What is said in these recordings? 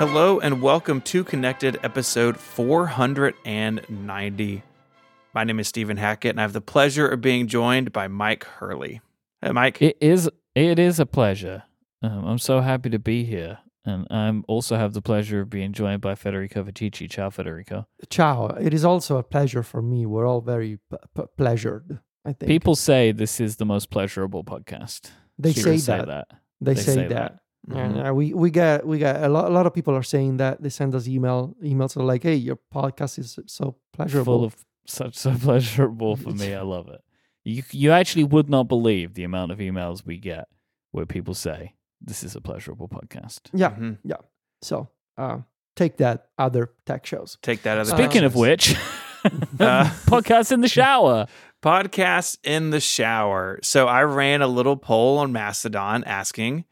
Hello and welcome to Connected episode 490. My name is Stephen Hackett and I have the pleasure of being joined by Myke Hurley. Hey, Myke. It is it is a pleasure. Um, I'm so happy to be here, and I'm also have the pleasure of being joined by Federico Viticci. Ciao, Federico. Ciao. It is also a pleasure for me. We're all very p- p- pleasured. I think People say this is the most pleasurable podcast. they People say that. They They, say, say that. Mhm. And uh, we we get we get a lot. A lot of people are saying that. They send us email emails are like, "Hey, your podcast is so pleasurable." Full of such so pleasurable for me. I love it. You you actually would not believe the amount of emails we get where people say this is a pleasurable podcast. yeah. Mhm. So uh, take that, other tech shows. Take that as a Speaking of Texas. which, Uh, podcast in the shower. Podcast in the shower. So I ran a little poll on Mastodon asking,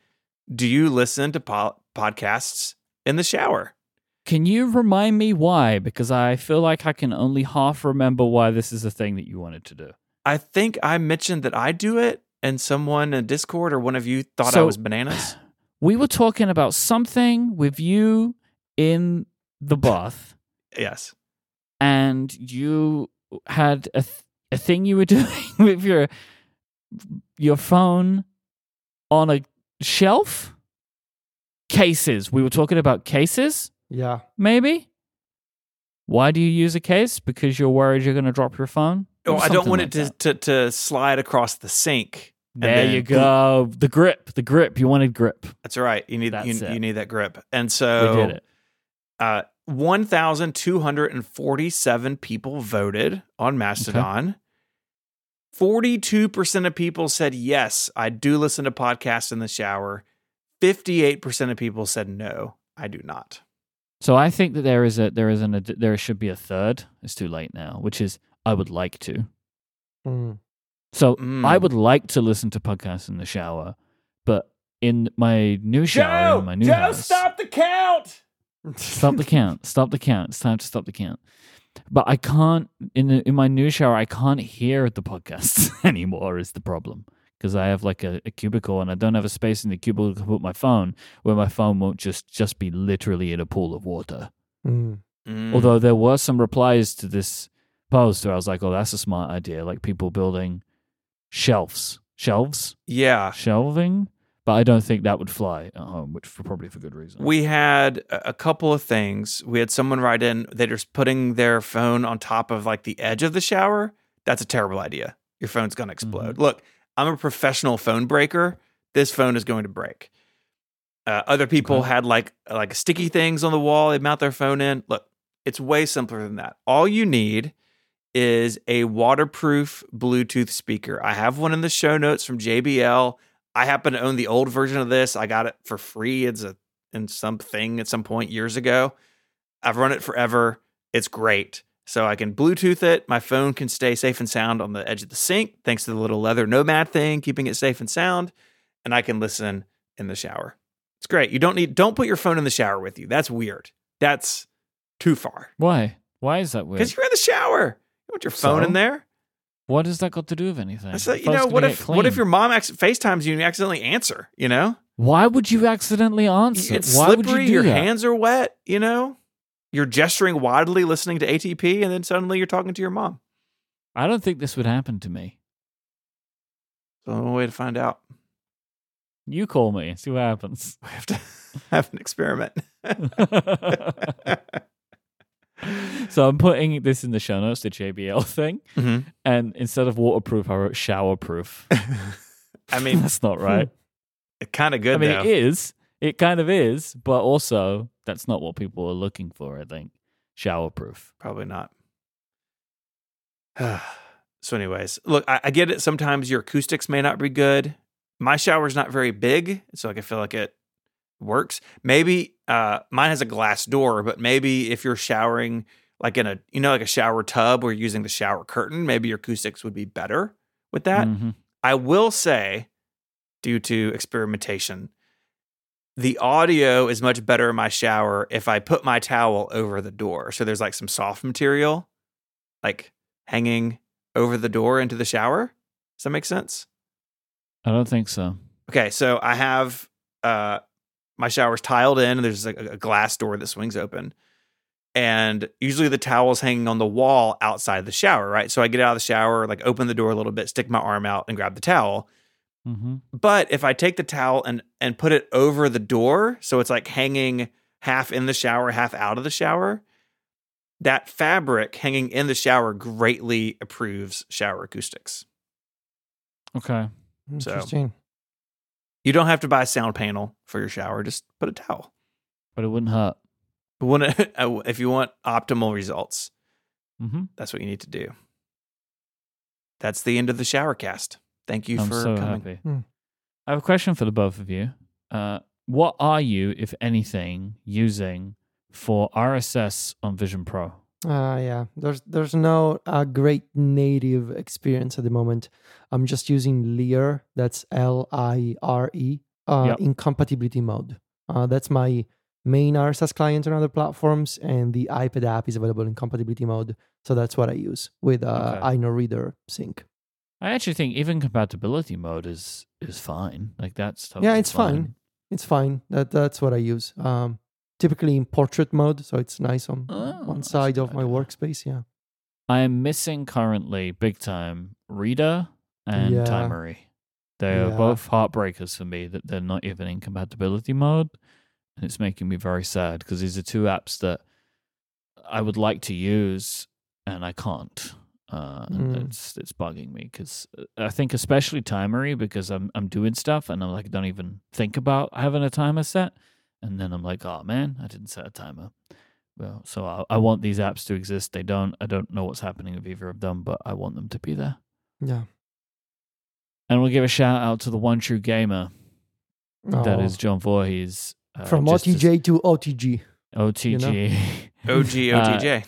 do you listen to po- podcasts in the shower? Can you remind me why? Because I feel like I can only half remember why this is a thing that you wanted to do. I think I mentioned that I do it and someone in Discord or one of you thought I was bananas. We were talking about something with you in the bath, yes. and you had a, th- a thing you were doing with your your phone on a shelf. Cases. We were talking about cases, Yeah. maybe. Why do you use a case? Because you're worried you're going to drop your phone. Oh, I don't want like it to, to, to slide across the sink. There then you boom. go. The grip. The grip. You wanted grip. That's right. You need you, That's it. you need that grip. And We so did it. uh 1247 people voted on Mastodon. 42% of people said yes, I do listen to podcasts in the shower. 58% of people said no, I do not. So I think that there is a there is an ad- there should be a third. It's too late now, which is I would like to. Mm. So Mm. I would like to listen to podcasts in the shower, but in my new shower, in my new house, stop the count. stop the count, stop the count. It's time to stop the count. But I can't in in my new shower. I can't hear the podcasts anymore. Is the problem because I have like a, a cubicle and I don't have a space in the cubicle to put my phone, where my phone won't just just be literally in a pool of water. Mm. Mm. Although there were some replies to this post where I was like, "Oh, that's a smart idea." Like people building shelves, shelves, yeah, shelving. But I don't think that would fly at home, which for probably for good reason. we had a couple of things. We had someone write in, they're just putting their phone on top of like the edge of the shower. That's a terrible idea. Your phone's going to explode. Look, I'm a professional phone breaker. This phone is going to break. Uh, other people Okay. had like like sticky things on the wall. They mount their phone in. Look, it's way simpler than that. All you need is a waterproof Bluetooth speaker. I have one in the show notes from JBL. I happen to own the old version of this. I got it for free. It's a in something at some point years ago. I've run it forever. It's great. So I can Bluetooth it. My phone can stay safe and sound on the edge of the sink, thanks to the little leather nomad thing, keeping it safe and sound. And I can listen in the shower. It's great. You don't need don't put your phone in the shower with you. That's weird. That's too far. Why? Why is that weird? Because you're in the shower. You want your phone So? in there? What has that got to do with anything? That's like, you know, what if what if your mom acc- FaceTimes you and you accidentally answer, you know? Why would you accidentally answer? It's Why slippery, would you do your that? hands are wet, you know? You're gesturing wildly listening to ATP and then suddenly you're talking to your mom. I don't think this would happen to me. So one way to find out. You call me, see what happens. We have to have an experiment. so I'm putting this in the show notes, the JBL thing, Mhm. and instead of waterproof, I wrote showerproof. I mean, that's not right. It kind of good I mean, though. it is. It kind of is, but also that's not what people are looking for. I think showerproof. Probably not. so, anyways, look, I, I get it. Sometimes your acoustics may not be good. My shower's not very big, so like I feel like it works. Maybe uh, mine has a glass door, but maybe if you're showering like in a you know like a shower tub or using the shower curtain, maybe your acoustics would be better with that. Mhm. I will say, due to experimentation, the audio is much better in my shower if I put my towel over the door. So there's like some soft material, like hanging over the door into the shower. Does that make sense? I don't think so. Okay, so I have uh my shower's tiled in and there's like a glass door that swings open. And usually the towel's hanging on the wall outside the shower, right? So I get out of the shower, like open the door a little bit, stick my arm out and grab the towel. Mm-hmm. But if I take the towel and and put it over the door, so it's like hanging half in the shower, half out of the shower, that fabric hanging in the shower greatly improves shower acoustics. Okay. So- Interesting. You don't have to buy a sound panel for your shower, just put a towel. But it wouldn't hurt. But when if you want optimal results, Mm-hmm. that's what you need to do. That's the end of the shower cast. Thank you I'm for so coming. happy. Hmm. I have a question for the both of you. Uh, what are you, if anything, using for RSS on Vision Pro? Uh, yeah, there's there's no uh, great native experience at the moment. I'm just using Lire. That's L I R E uh, Yep. in compatibility mode. Uh, that's my main RSS client on other platforms, and the iPad app is available in compatibility mode. So that's what I use with uh, Okay. Inoreader sync. I actually think even compatibility mode is is fine. Like that's totally yeah, it's fine. It's fine. That that's what I use. Um, typically in portrait mode, so it's nice on Oh, one side of my workspace. Yeah. I am missing currently big time Reader and Yeah. Timery. They are both heartbreakers for me that they're not even in compatibility mode. And it's making me very sad because these are two apps that I would like to use and I can't. Uh, and Mm. it's it's bugging me because I think especially Timery because I'm I'm doing stuff and I'm like don't even think about having a timer set, and then I'm like oh man I didn't set a timer. Well, so I, I want these apps to exist. They don't. I don't know what's happening with either of them, but I want them to be there. Yeah. And we'll give a shout out to the one true gamer that Oh. is John Voorhees. Uh, from just as- OTJ to OTG. OTG. OG Uh, OTJ.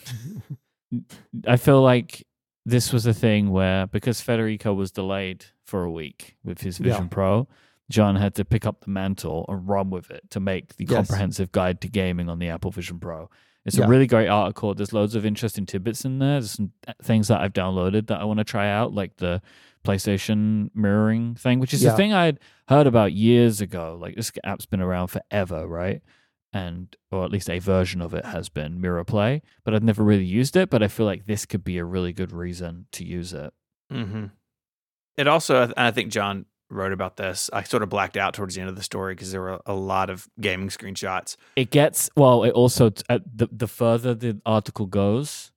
I feel like this was a thing where because Federico was delayed for a week with his Yeah. Vision Pro, John had to pick up the mantle and run with it to make the Yes. comprehensive guide to gaming on the Apple Vision Pro. It's Yeah. a really great article. There's loads of interesting tidbits in there. There's some things that I've downloaded that I want to try out, like the PlayStation mirroring thing, which is Yeah. a thing I'd heard about years ago. Like this app's been around forever, right? And or at least a version of it has been Mirror Play, but I've never really used it. But I feel like this could be a really good reason to use it. hmm It also, I I think John wrote about this. I sort of blacked out towards the end of the story because there were a lot of gaming screenshots. It gets well. It also at the the further the article goes,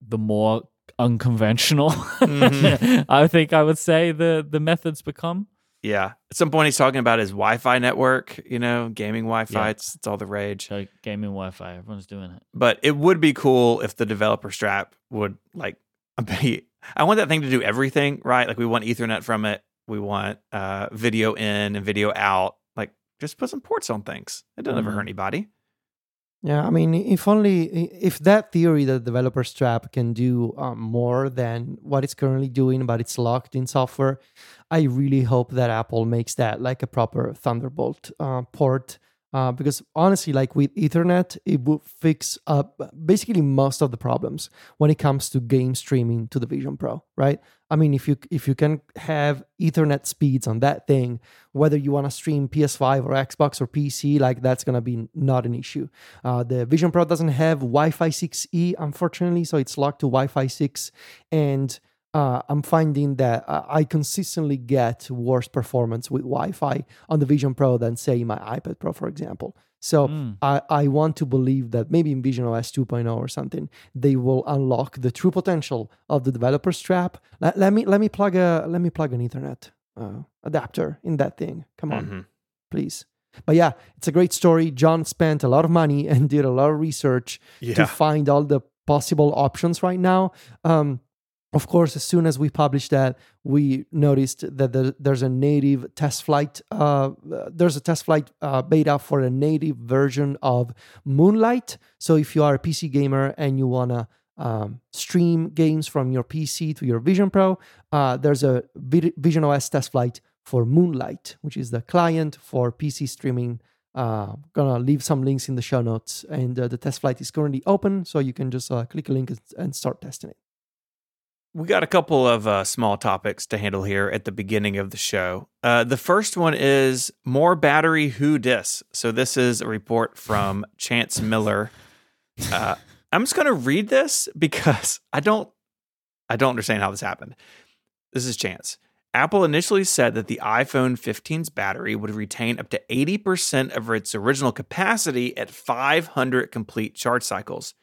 the more unconventional Mhm. I think I would say the the methods become. Yeah. At some point, he's talking about his Wi Fi network, you know, gaming Wi Fi. Yeah. It's, it's all the rage. So gaming Wi-Fi, everyone's doing it. But it would be cool if the developer strap would like be. I want that thing to do everything, right? Like we want Ethernet from it. We want uh, video in and video out. Like just put some ports on things. It doesn't ever Mhm. hurt anybody. Yeah, I mean, if only if that theory that developer strap can do um, more than what it's currently doing, but it's locked in software, I really hope that Apple makes that like a proper Thunderbolt uh, port. Uh, because honestly, like with Ethernet, it would fix up basically most of the problems when it comes to game streaming to the Vision Pro, right? I mean, if you if you can have Ethernet speeds on that thing, whether you want to stream PS5 or Xbox or PC, like that's gonna be not an issue. Uh, the Vision Pro doesn't have Wi-Fi 6E, unfortunately, so it's locked to Wi-Fi 6, and uh, I'm finding that uh, I consistently get worse performance with Wi-Fi on the Vision Pro than say my iPad Pro, for example. So Mm. I, I want to believe that maybe in Vision OS 2.0 or something, they will unlock the true potential of the developer strap. Let, let me let me plug a let me plug an Ethernet uh, adapter in that thing. Come on Mhm. please. But yeah, it's a great story. John spent a lot of money and did a lot of research to find all the possible options right now. Um, of course, as soon as we published that, we noticed that there- there's a native test flight. Uh, there's a test flight uh, beta for a native version of Moonlight. So if you are a PC gamer and you wanna um, stream games from your PC to your Vision Pro, uh, there's a Vision OS test flight for Moonlight, which is the client for PC streaming. Uh, gonna leave some links in the show notes, and uh, the test flight is currently open, so you can just uh, click a link and start testing it. We got a couple of uh, small topics to handle here at the beginning of the show. Uh, the first one is more battery who dis. So this is a report from Chance Miller. Uh, I'm just going to read this because I don't, I don't understand how this happened. This is Chance. Apple initially said that the iPhone 15's battery would retain up to 80% of its original capacity at 500 complete charge cycles.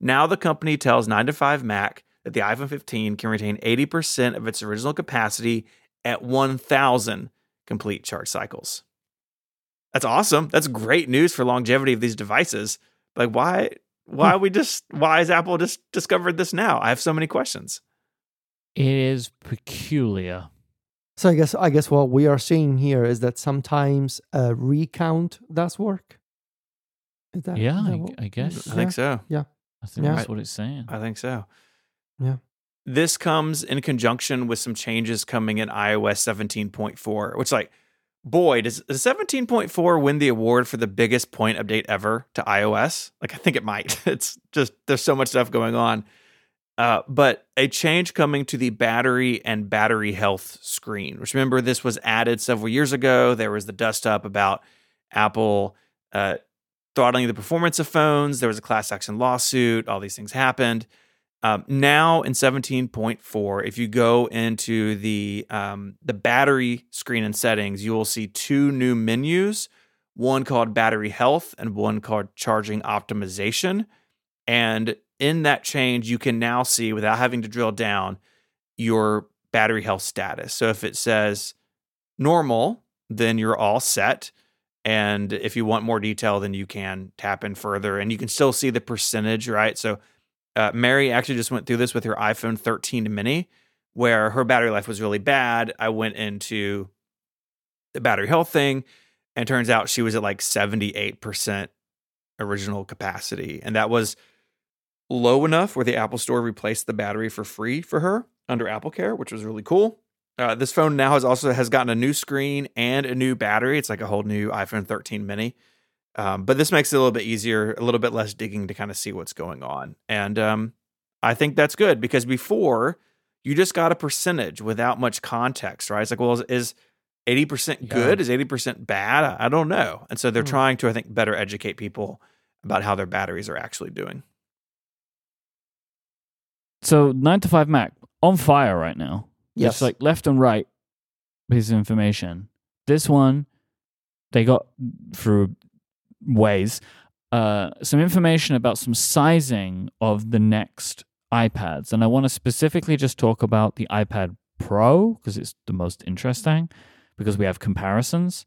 Now the company tells 9 to 5 Mac that the iPhone 15 can retain 80% of its original capacity at 1000 complete charge cycles. That's awesome. That's great news for longevity of these devices. Like why why hmm. we just why has Apple just discovered this now? I have so many questions. It is peculiar. So I guess I guess what we are seeing here is that sometimes a recount does work. Is that, Yeah, is that I, I guess. I think so. Yeah. I think Yeah. that's what it's saying. I think so. Yeah. This comes in conjunction with some changes coming in iOS 17.4, which, like, boy, does, does 17.4 win the award for the biggest point update ever to iOS? Like, I think it might. It's just, there's so much stuff going on. Uh, but a change coming to the battery and battery health screen, which remember, this was added several years ago. There was the dust up about Apple uh, throttling the performance of phones. There was a class action lawsuit. All these things happened. Um, now in 17.4, if you go into the um, the battery screen and settings, you will see two new menus. One called Battery Health and one called Charging Optimization. And in that change, you can now see without having to drill down your battery health status. So if it says normal, then you're all set. And if you want more detail, then you can tap in further and you can still see the percentage, right? So uh, Mary actually just went through this with her iPhone 13 mini, where her battery life was really bad. I went into the battery health thing, and turns out she was at like 78% original capacity. And that was low enough where the Apple Store replaced the battery for free for her under Apple Care, which was really cool. Uh, this phone now has also has gotten a new screen and a new battery. It's like a whole new iPhone 13 mini. Um, but this makes it a little bit easier, a little bit less digging to kind of see what's going on. And um, I think that's good because before you just got a percentage without much context, right? It's like, well, is, is 80% good? Is 80% bad? I, I don't know. And so they're Hmm. trying to, I think, better educate people about how their batteries are actually doing. So nine to five Mac on fire right now. Yes. Just like left and right piece of information. This one, they got through ways uh, some information about some sizing of the next iPads. And I want to specifically just talk about the iPad Pro because it's the most interesting because we have comparisons.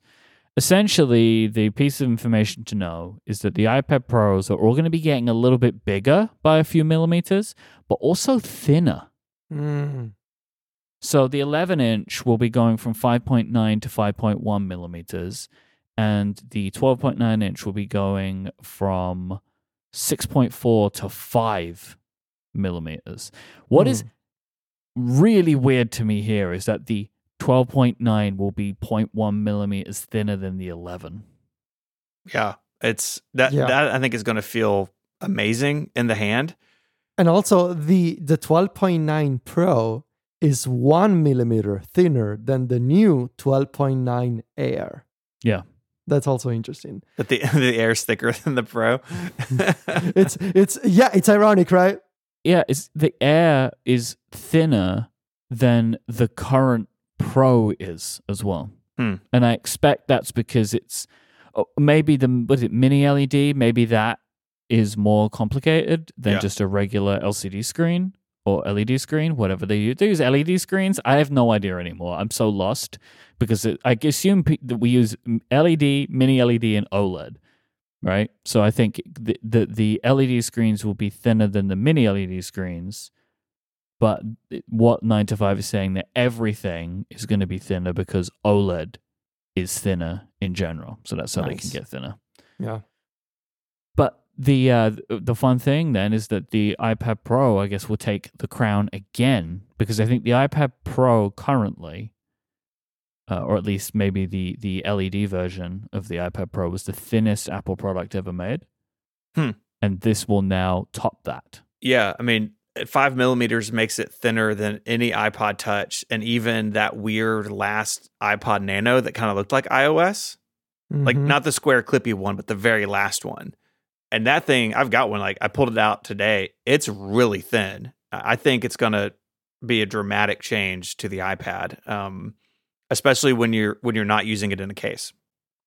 Essentially, the piece of information to know is that the iPad Pros are all going to be getting a little bit bigger by a few millimeters, but also thinner. Mm. So the 11 inch will be going from 5.9 to 5.1 millimeters, and the 12.9 inch will be going from 6.4 to 5 millimeters. What is hmm. really weird to me here is that the 12.9 will be 0.1 millimeters thinner than the 11. Yeah. It's that, Yeah. that I think is going to feel amazing in the hand. And also the the 12.9 Pro is one millimeter thinner than the new 12.9 Air. Yeah. That's also interesting. That the, the air's thicker than the Pro. It's it's yeah, it's ironic, right? Yeah, it's the Air is thinner than the current Pro is as well. Hmm. And I expect that's because it's oh, maybe the was it mini LED, maybe that is more complicated than Yeah. just a regular LCD screen or LED screen, whatever they use. They use LED screens. I have no idea anymore. I'm so lost because it, I assume that we use LED, mini LED, and OLED right? So I think the, the the LED screens will be thinner than the mini LED screens, but what nine to five is saying that everything is going to be thinner because OLED is thinner in general. So that's how they can get thinner. Yeah. But the uh, the fun thing then is that the iPad Pro, I guess, will take the crown again because I think the iPad Pro currently, uh, or at least maybe the the LED version of the iPad Pro, was the thinnest Apple product ever made. Hmm. And this will now top that. yeah. I mean, five millimeters makes it thinner than any iPod Touch, and even that weird last iPod Nano that kind of looked like iOS, like Mhm. not the square clippy one, but the very last one. And that thing, I've got one. Like I pulled it out today. It's really thin. I I think it's gonna be a dramatic change to the iPad, um, especially when you're when you're not using it in a case.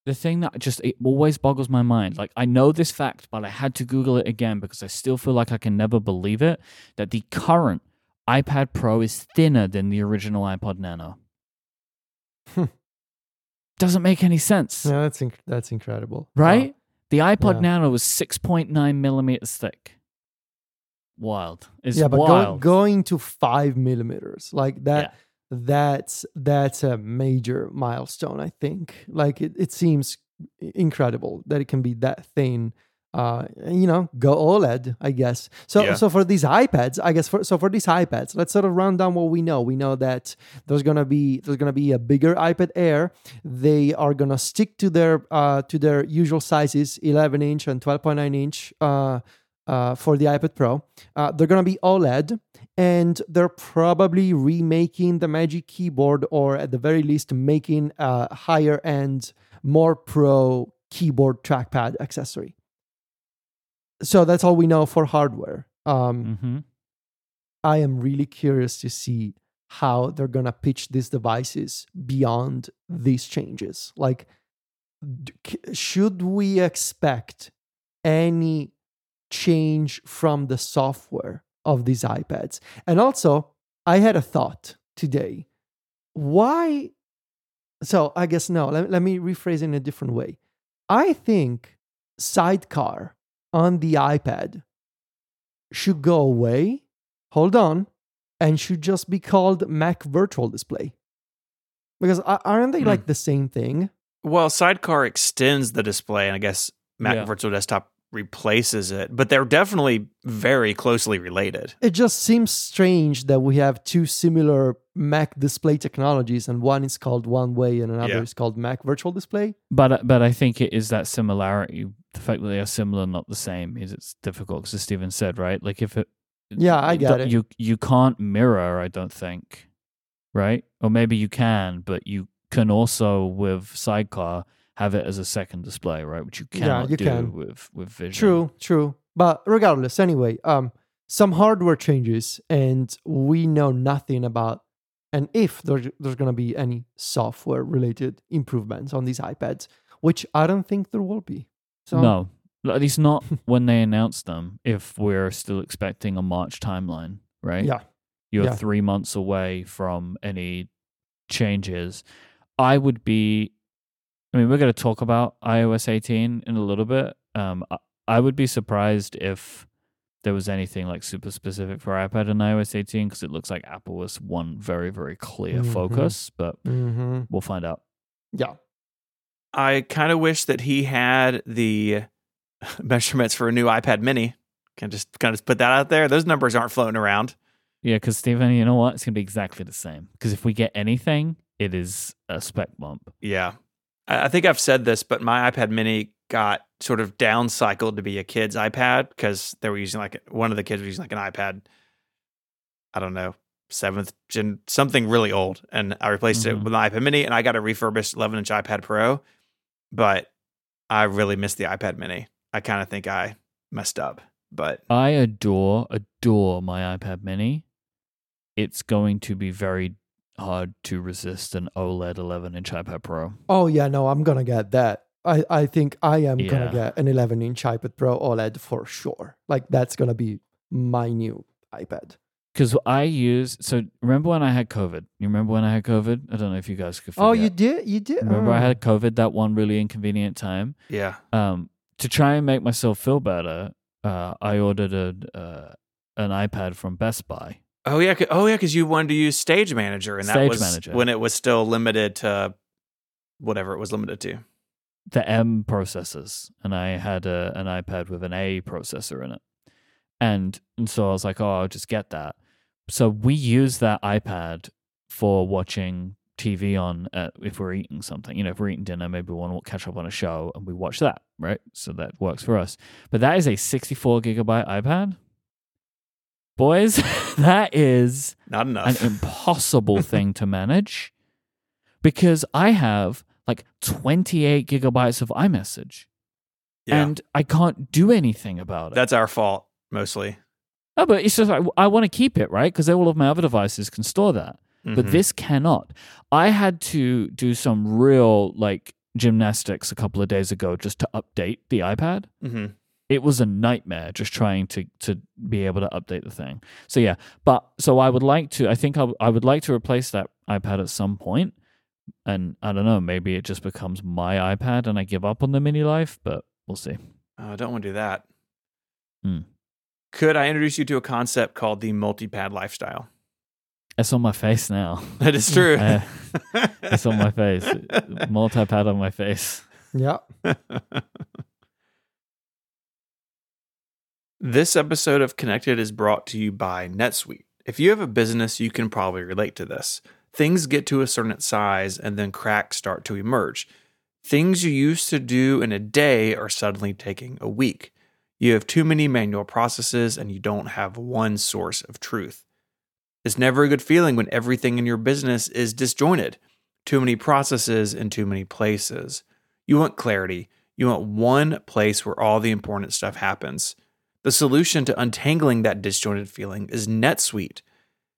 the thing that just it always boggles my mind like i know this fact but i had to google it again because i still feel like i can never believe it that the current ipad pro is thinner than the original ipod nano Hmm. doesn't make any sense Yeah, that's inc- that's incredible. right the ipod Yeah. nano was 6.9 millimeters thick wild it's yeah, but go, going to five millimeters like that. Yeah. That's that's a major milestone. I think. Like it, it seems incredible that it can be that thin. Uh, you know, go OLED, I guess. So, Yeah. so for these iPads, I guess for so for these iPads, let's sort of run down what we know. We know that there's gonna be there's gonna be a bigger iPad Air. They are gonna stick to their uh to their usual sizes, 11 inch and 12.9 inch. Uh, uh, for the iPad Pro. Uh, they're going to be OLED, and they're probably remaking the Magic Keyboard, or at the very least, making a higher end, more pro keyboard trackpad accessory. So that's all we know for hardware. Um, hmm I am really curious to see how they're going to pitch these devices beyond these changes. Like, d- should we expect any change from the software of these iPads? And also, I had a thought today. Why? So, I guess no, let, let me rephrase it in a different way. I think Sidecar on the iPad should go away hold on, and should just be called Mac Virtual Display. Because aren't they Hmm. like the same thing? Well, Sidecar extends the display, and I guess Mac Yeah. Virtual Desktop replaces it, but they're definitely very closely related. It just seems strange that we have two similar Mac display technologies, and one is called One Way and another Yeah. is called Mac Virtual Display. But but I think it is that similarity. The fact that they are similar, not the same, is it's difficult. Because as Stephen said, right? Like if it, Yeah, I get it. You you can't mirror. I don't think, right? Or maybe you can, but you can also with Sidecar have it as a second display, right? Which you Yeah, cannot you do can. with with Vision. True, true. But regardless, anyway, um, some hardware changes, and we know nothing about and if there's there's gonna be any software related improvements on these iPads, which I don't think there will be. So No, at least not when they announce them. If we're still expecting a March timeline, right? yeah, You're Yeah. three months away from any changes. I would be. I mean, we're going to talk about iOS 18 in a little bit. Um, I, I would be surprised if there was anything like super specific for iPad and iOS 18 because it looks like Apple was one very, very clear Mhm. focus. But hmm we'll find out. yeah. I kind of wish that he had the measurements for a new iPad Mini. Can just kind of put that out there. Those numbers aren't floating around. Yeah, because Stephen, you know what? It's going to be exactly the same. Because if we get anything, it is a spec bump. Yeah. I I think I've said this, but my iPad mini got sort of downcycled to be a kid's iPad because they were using like one of the kids was using like an iPad, I don't know, seventh gen, something really old. And I replaced it Mhm. with an iPad mini and I got a refurbished 11 inch iPad Pro. But I really missed the iPad mini. I kind of think I messed up, but I adore, adore my iPad mini. It's going to be very hard to resist an OLED 11 inch iPad Pro. Oh yeah, no, I'm gonna get that. I, I think I am Yeah. gonna get an 11 inch iPad Pro OLED for sure. Like that's gonna be my new iPad. Because I use, so remember when I had COVID? You remember when I had COVID? I don't know if you guys could forget. Oh, you did? You did? Remember I Oh. had COVID that one really inconvenient time? yeah. um, to try and make myself feel better, uh, I ordered a, uh, an iPad from Best Buy. Oh yeah, 'cause- oh yeah, because you wanted to use Stage Manager, and that Stage was Manager. when it was still limited to whatever it was limited to. the M processors, and I had a, an iPad with an A processor in it. And, and so I was like, oh, I'll just get that. So we use that iPad for watching TV on uh, if we're eating something. You know, if we're eating dinner, maybe we want to catch up on a show and we watch that, right? So that works for us. But that is a 64 gigabyte iPad. boys, that is Not an impossible thing to manage because I have like 28 gigabytes of iMessage yeah. and I can't do anything about it. That's our fault mostly. No, but it's just like I want to keep it, right? Because all of my other devices can store that. But Mhm. this cannot. I had to do some real like gymnastics a couple of days ago just to update the iPad. Mhm. It was a nightmare just trying to to be able to update the thing. So yeah, but so I would like to. I think I, I would like to replace that iPad at some point. and I don't know. Maybe it just becomes my iPad and I give up on the mini life, but we'll see. Oh, I don't want to do that. Hmm. Could I introduce you to a concept called the multi-pad lifestyle? It's on my face now. That is true. It's on my face. Multi pad on my face. Yeah. This episode of Connected is brought to you by NetSuite. If you have a business, you can probably relate to this. Things get to a certain size and then cracks start to emerge. Things you used to do in a day are suddenly taking a week. You have too many manual processes and you don't have one source of truth. It's never a good feeling when everything in your business is disjointed. Too many processes in too many places. You want clarity. You want one place where all the important stuff happens. The solution to untangling that disjointed feeling is NetSuite.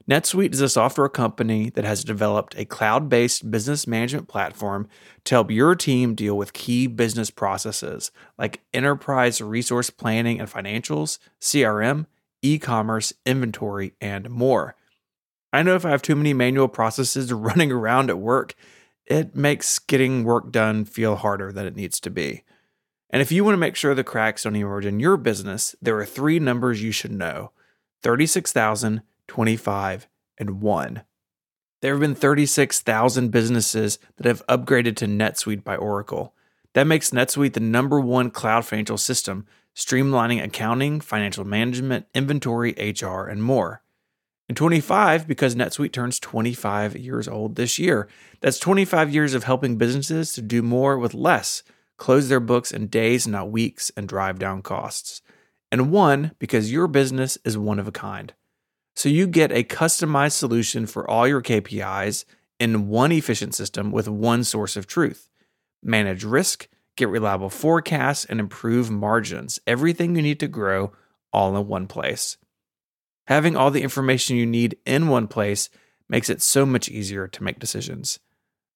NetSuite is a software company that has developed a cloud based business management platform to help your team deal with key business processes like enterprise resource planning and financials, CRM, e commerce, inventory, and more. I know if I have too many manual processes running around at work, it makes getting work done feel harder than it needs to be. And if you want to make sure the cracks don't emerge in your business, there are three numbers you should know 36,000, 25, and 1. There have been 36,000 businesses that have upgraded to NetSuite by Oracle. That makes NetSuite the number one cloud financial system, streamlining accounting, financial management, inventory, HR, and more. And 25 because NetSuite turns 25 years old this year. That's 25 years of helping businesses to do more with less, close their books in days, not weeks, and drive down costs. And one because your business is one of a kind. So you get a customized solution for all your KPIs in one efficient system with one source of truth. Manage risk, get reliable forecasts, and improve margins. Everything you need to grow all in one place. Having all the information you need in one place makes it so much easier to make decisions.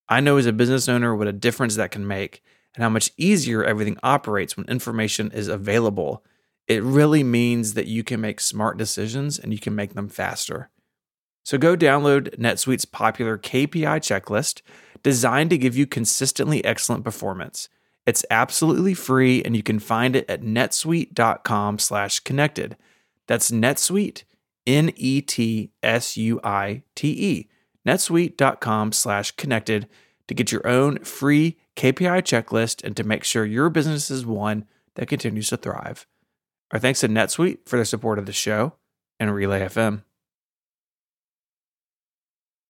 I know as a business owner what a difference that can make and how much easier everything operates when information is available. It really means that you can make smart decisions and you can make them faster. So go download NetSuite's popular KPI checklist designed to give you consistently excellent performance. It's absolutely free and you can find it at netsuite.com slash connected. That's NetSuite N E T S U I T E. netsuite.com slash connected to get your own free KPI checklist and to make sure your business is one that continues to thrive. Our thanks to NetSuite for their support of the show and Relay FM.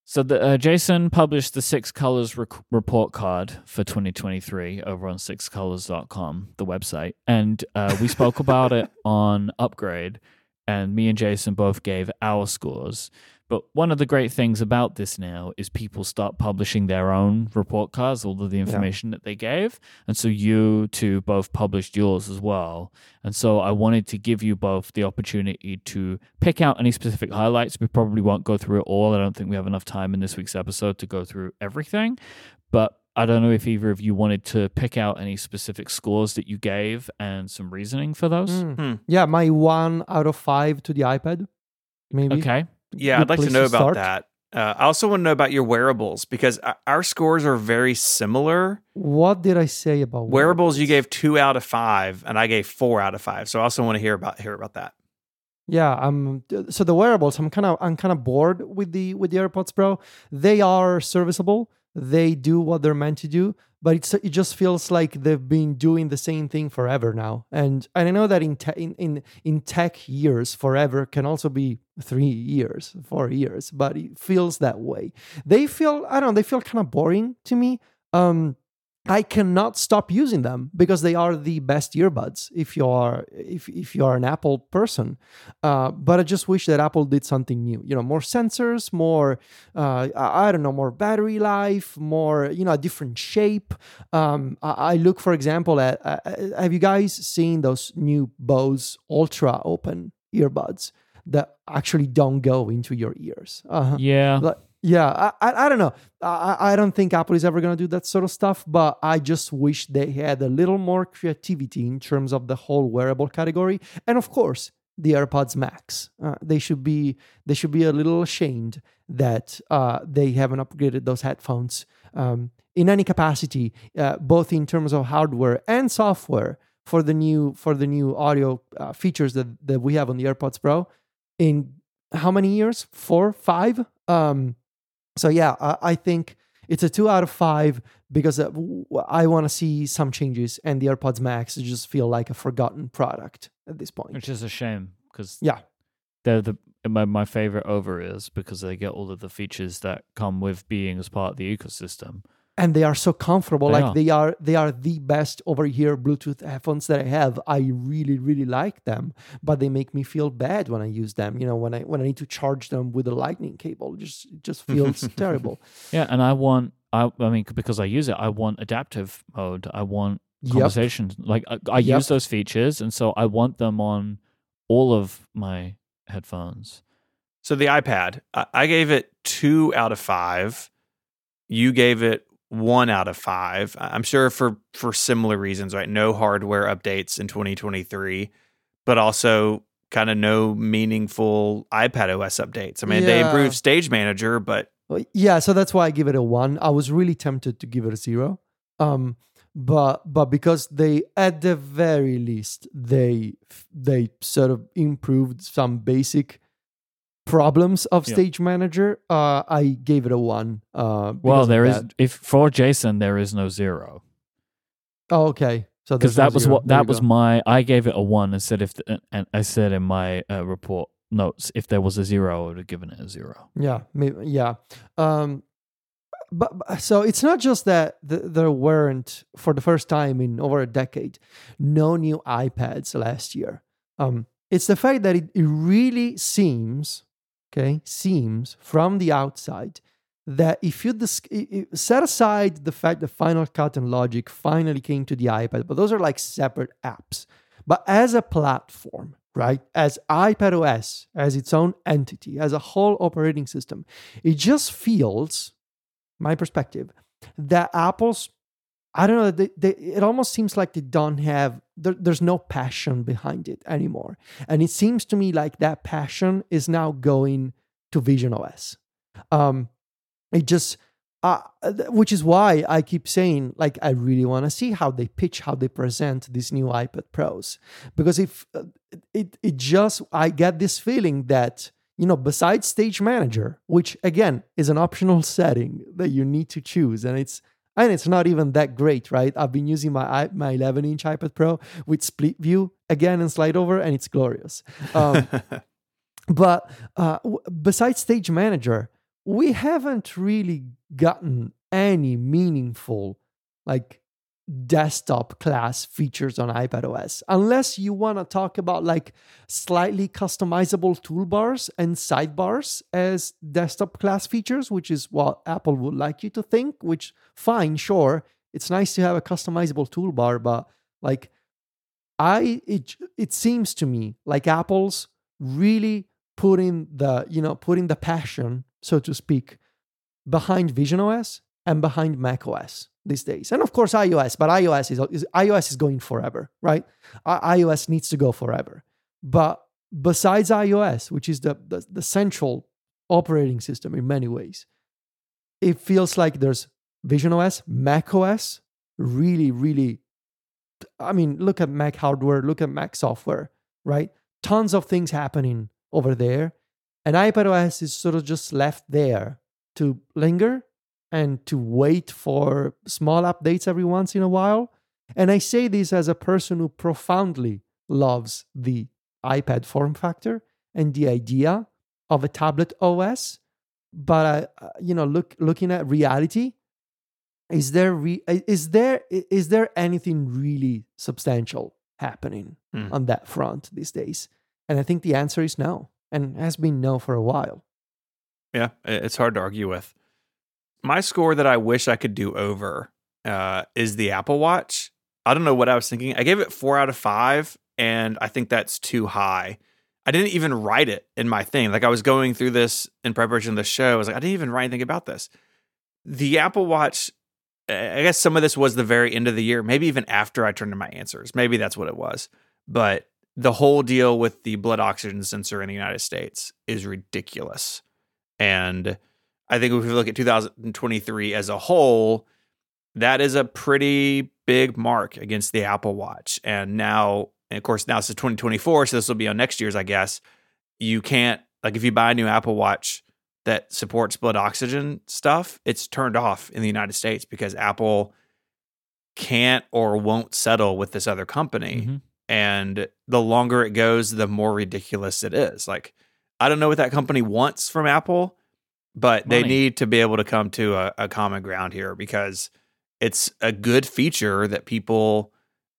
So the, uh, Jason published the Six Colors rec- report card for 2023 over on sixcolors.com, the website, and uh, we spoke about it on Upgrade, and me and Jason both gave our scores. But one of the great things about this now is people start publishing their own report cards, all of the information that they gave. And so you two both published yours as well. And so I wanted to give you both the opportunity to pick out any specific highlights. We probably won't go through it all. I don't think we have enough time in this week's episode to go through everything. But I don't know if either of you wanted to pick out any specific scores that you gave and some reasoning for those. Mm. Hmm. Yeah, my one out of five to the iPad. Maybe. Okay. Yeah, I'd like to know to about that. Uh, I also want to know about your wearables because our scores are very similar. What did I say about Wearables, you gave two out of five, and I gave four out of five. So I also want to hear about hear about that. Yeah, um so the wearables, I'm kind of I'm kind of bored with the with the AirPods Pro. They are serviceable. They do what they're meant to do, but it's it just feels like they've been doing the same thing forever now. And and I know that in te- in, in in tech years, forever can also be 3 years, 4 years, but it feels that way. They feel I don't know, they feel kind of boring to me. Um I cannot stop using them because they are the best earbuds if you are if if you are an Apple person. Uh, but I just wish that Apple did something new. You know, more sensors, more uh, I don't know, more battery life, more you know, a different shape. Um, I, I, look, for example, at uh, have you guys seen those new Bose Ultra Open earbuds that actually don't go into your ears? Uh-huh. Yeah. Like, yeah, I, I, I, don't know. I, I don't think Apple is ever going to do that sort of stuff, but I just wish they had a little more creativity in terms of the whole wearable category. And of course, the AirPods Max. Uh, they should be they should be a little ashamed that uh, they haven't upgraded those headphones um, in any capacity, uh, both in terms of hardware and software for the new for the new audio uh, features that that we have on the AirPods Pro. In how many years? Four, five. Um, so yeah, I, I think it's a two out of five because uh, I want to see some changes, and the AirPods Max just feel like a forgotten product at this point, which is a shame because yeah, they're the my, my favorite over ears because they get all of the features that come with being as part of the ecosystem and they are so comfortable. They like are. they are they are the best over here bluetooth headphones that i have. I really really like them but they make me feel bad when i use them you know when i when i need to charge them with a lightning cable. It just it just feels terrible. Yeah and i want i i mean because i use it i want adaptive mode. I want conversations yep. like i, I yep. use those features and so i want them on all of my headphones. So the ipad i gave it two out of five. You gave it one out of five. I'm sure for for similar reasons, right? No hardware updates in 2023, but also kind of no meaningful iPad OS updates. I mean, yeah. they improved Stage Manager, but yeah, so that's why I give it a one. I was really tempted to give it a zero, um, but but because they, at the very least, they they sort of improved some basic problems of yeah. Stage Manager, uh, I gave it a one. Uh, well, there is if for Jason there is no zero. Oh, okay. So because that was what that was my I gave it a one and said if the, and I said in my uh, report notes if there was a zero I would have given it a zero. Yeah, maybe, yeah. Um, but, but, so it's not just that th- there weren't for the first time in over a decade no new iPads last year. Um, it's the fact that it, it really seems okay, seems from the outside that if you set aside the fact that Final Cut and Logic finally came to the iPad, but those are like separate apps. But as a platform, right, as iPad OS, as its own entity, as a whole operating system, it just feels, my perspective, that Apple's I don't know. They, they, it almost seems like they don't have. There, there's no passion behind it anymore, and it seems to me like that passion is now going to Vision OS. Um, it just, uh, which is why I keep saying like I really want to see how they pitch, how they present these new iPad Pros, because if uh, it, it just, I get this feeling that you know, besides Stage Manager, which again is an optional setting that you need to choose, and it's and it's not even that great, right? I've been using my my 11 inch iPad Pro with split view again and slide over, and it's glorious. Um, but uh, w- besides Stage Manager, we haven't really gotten any meaningful like desktop class features on iPadOS, unless you want to talk about like slightly customizable toolbars and sidebars as desktop class features, which is what Apple would like you to think, which fine, sure. It's nice to have a customizable toolbar, but like I it it seems to me like Apple's really putting the, you know, putting the passion, so to speak, behind Vision OS and behind Mac OS these days. And of course, iOS, but iOS is, is iOS is going forever, right? I, iOS needs to go forever. But besides iOS, which is the, the, the central operating system in many ways, it feels like there's Vision OS, Mac OS, really, really. I mean, look at Mac hardware, look at Mac software, right? Tons of things happening over there. And iPadOS is sort of just left there to linger and to wait for small updates every once in a while. And I say this as a person who profoundly loves the iPad form factor and the idea of a tablet OS. But uh, you know, look looking at reality, is there re- is there is there anything really substantial happening Hmm. on that front these days? And I think the answer is no, and has been no for a while. Yeah, it's hard to argue with. My score that I wish I could do over uh, is the Apple Watch. I don't know what I was thinking. I gave it four out of five, and I think that's too high. I didn't even write it in my thing. Like I was going through this in preparation of the show. I was like, I didn't even write anything about this. The Apple Watch, I guess some of this was the very end of the year, maybe even after I turned in my answers. Maybe that's what it was. But the whole deal with the blood oxygen sensor in the United States is ridiculous. And I think if we look at 2023 as a whole, that is a pretty big mark against the Apple Watch. And now, and of course, now it's 2024, so this will be on next year's, I guess. You can't, like, if you buy a new Apple Watch that supports blood oxygen stuff, it's turned off in the United States because Apple can't or won't settle with this other company Mhm. and the longer it goes the more ridiculous it is like i don't know what that company wants from apple but they need to be able to come to a, a common ground here because it's a good feature that people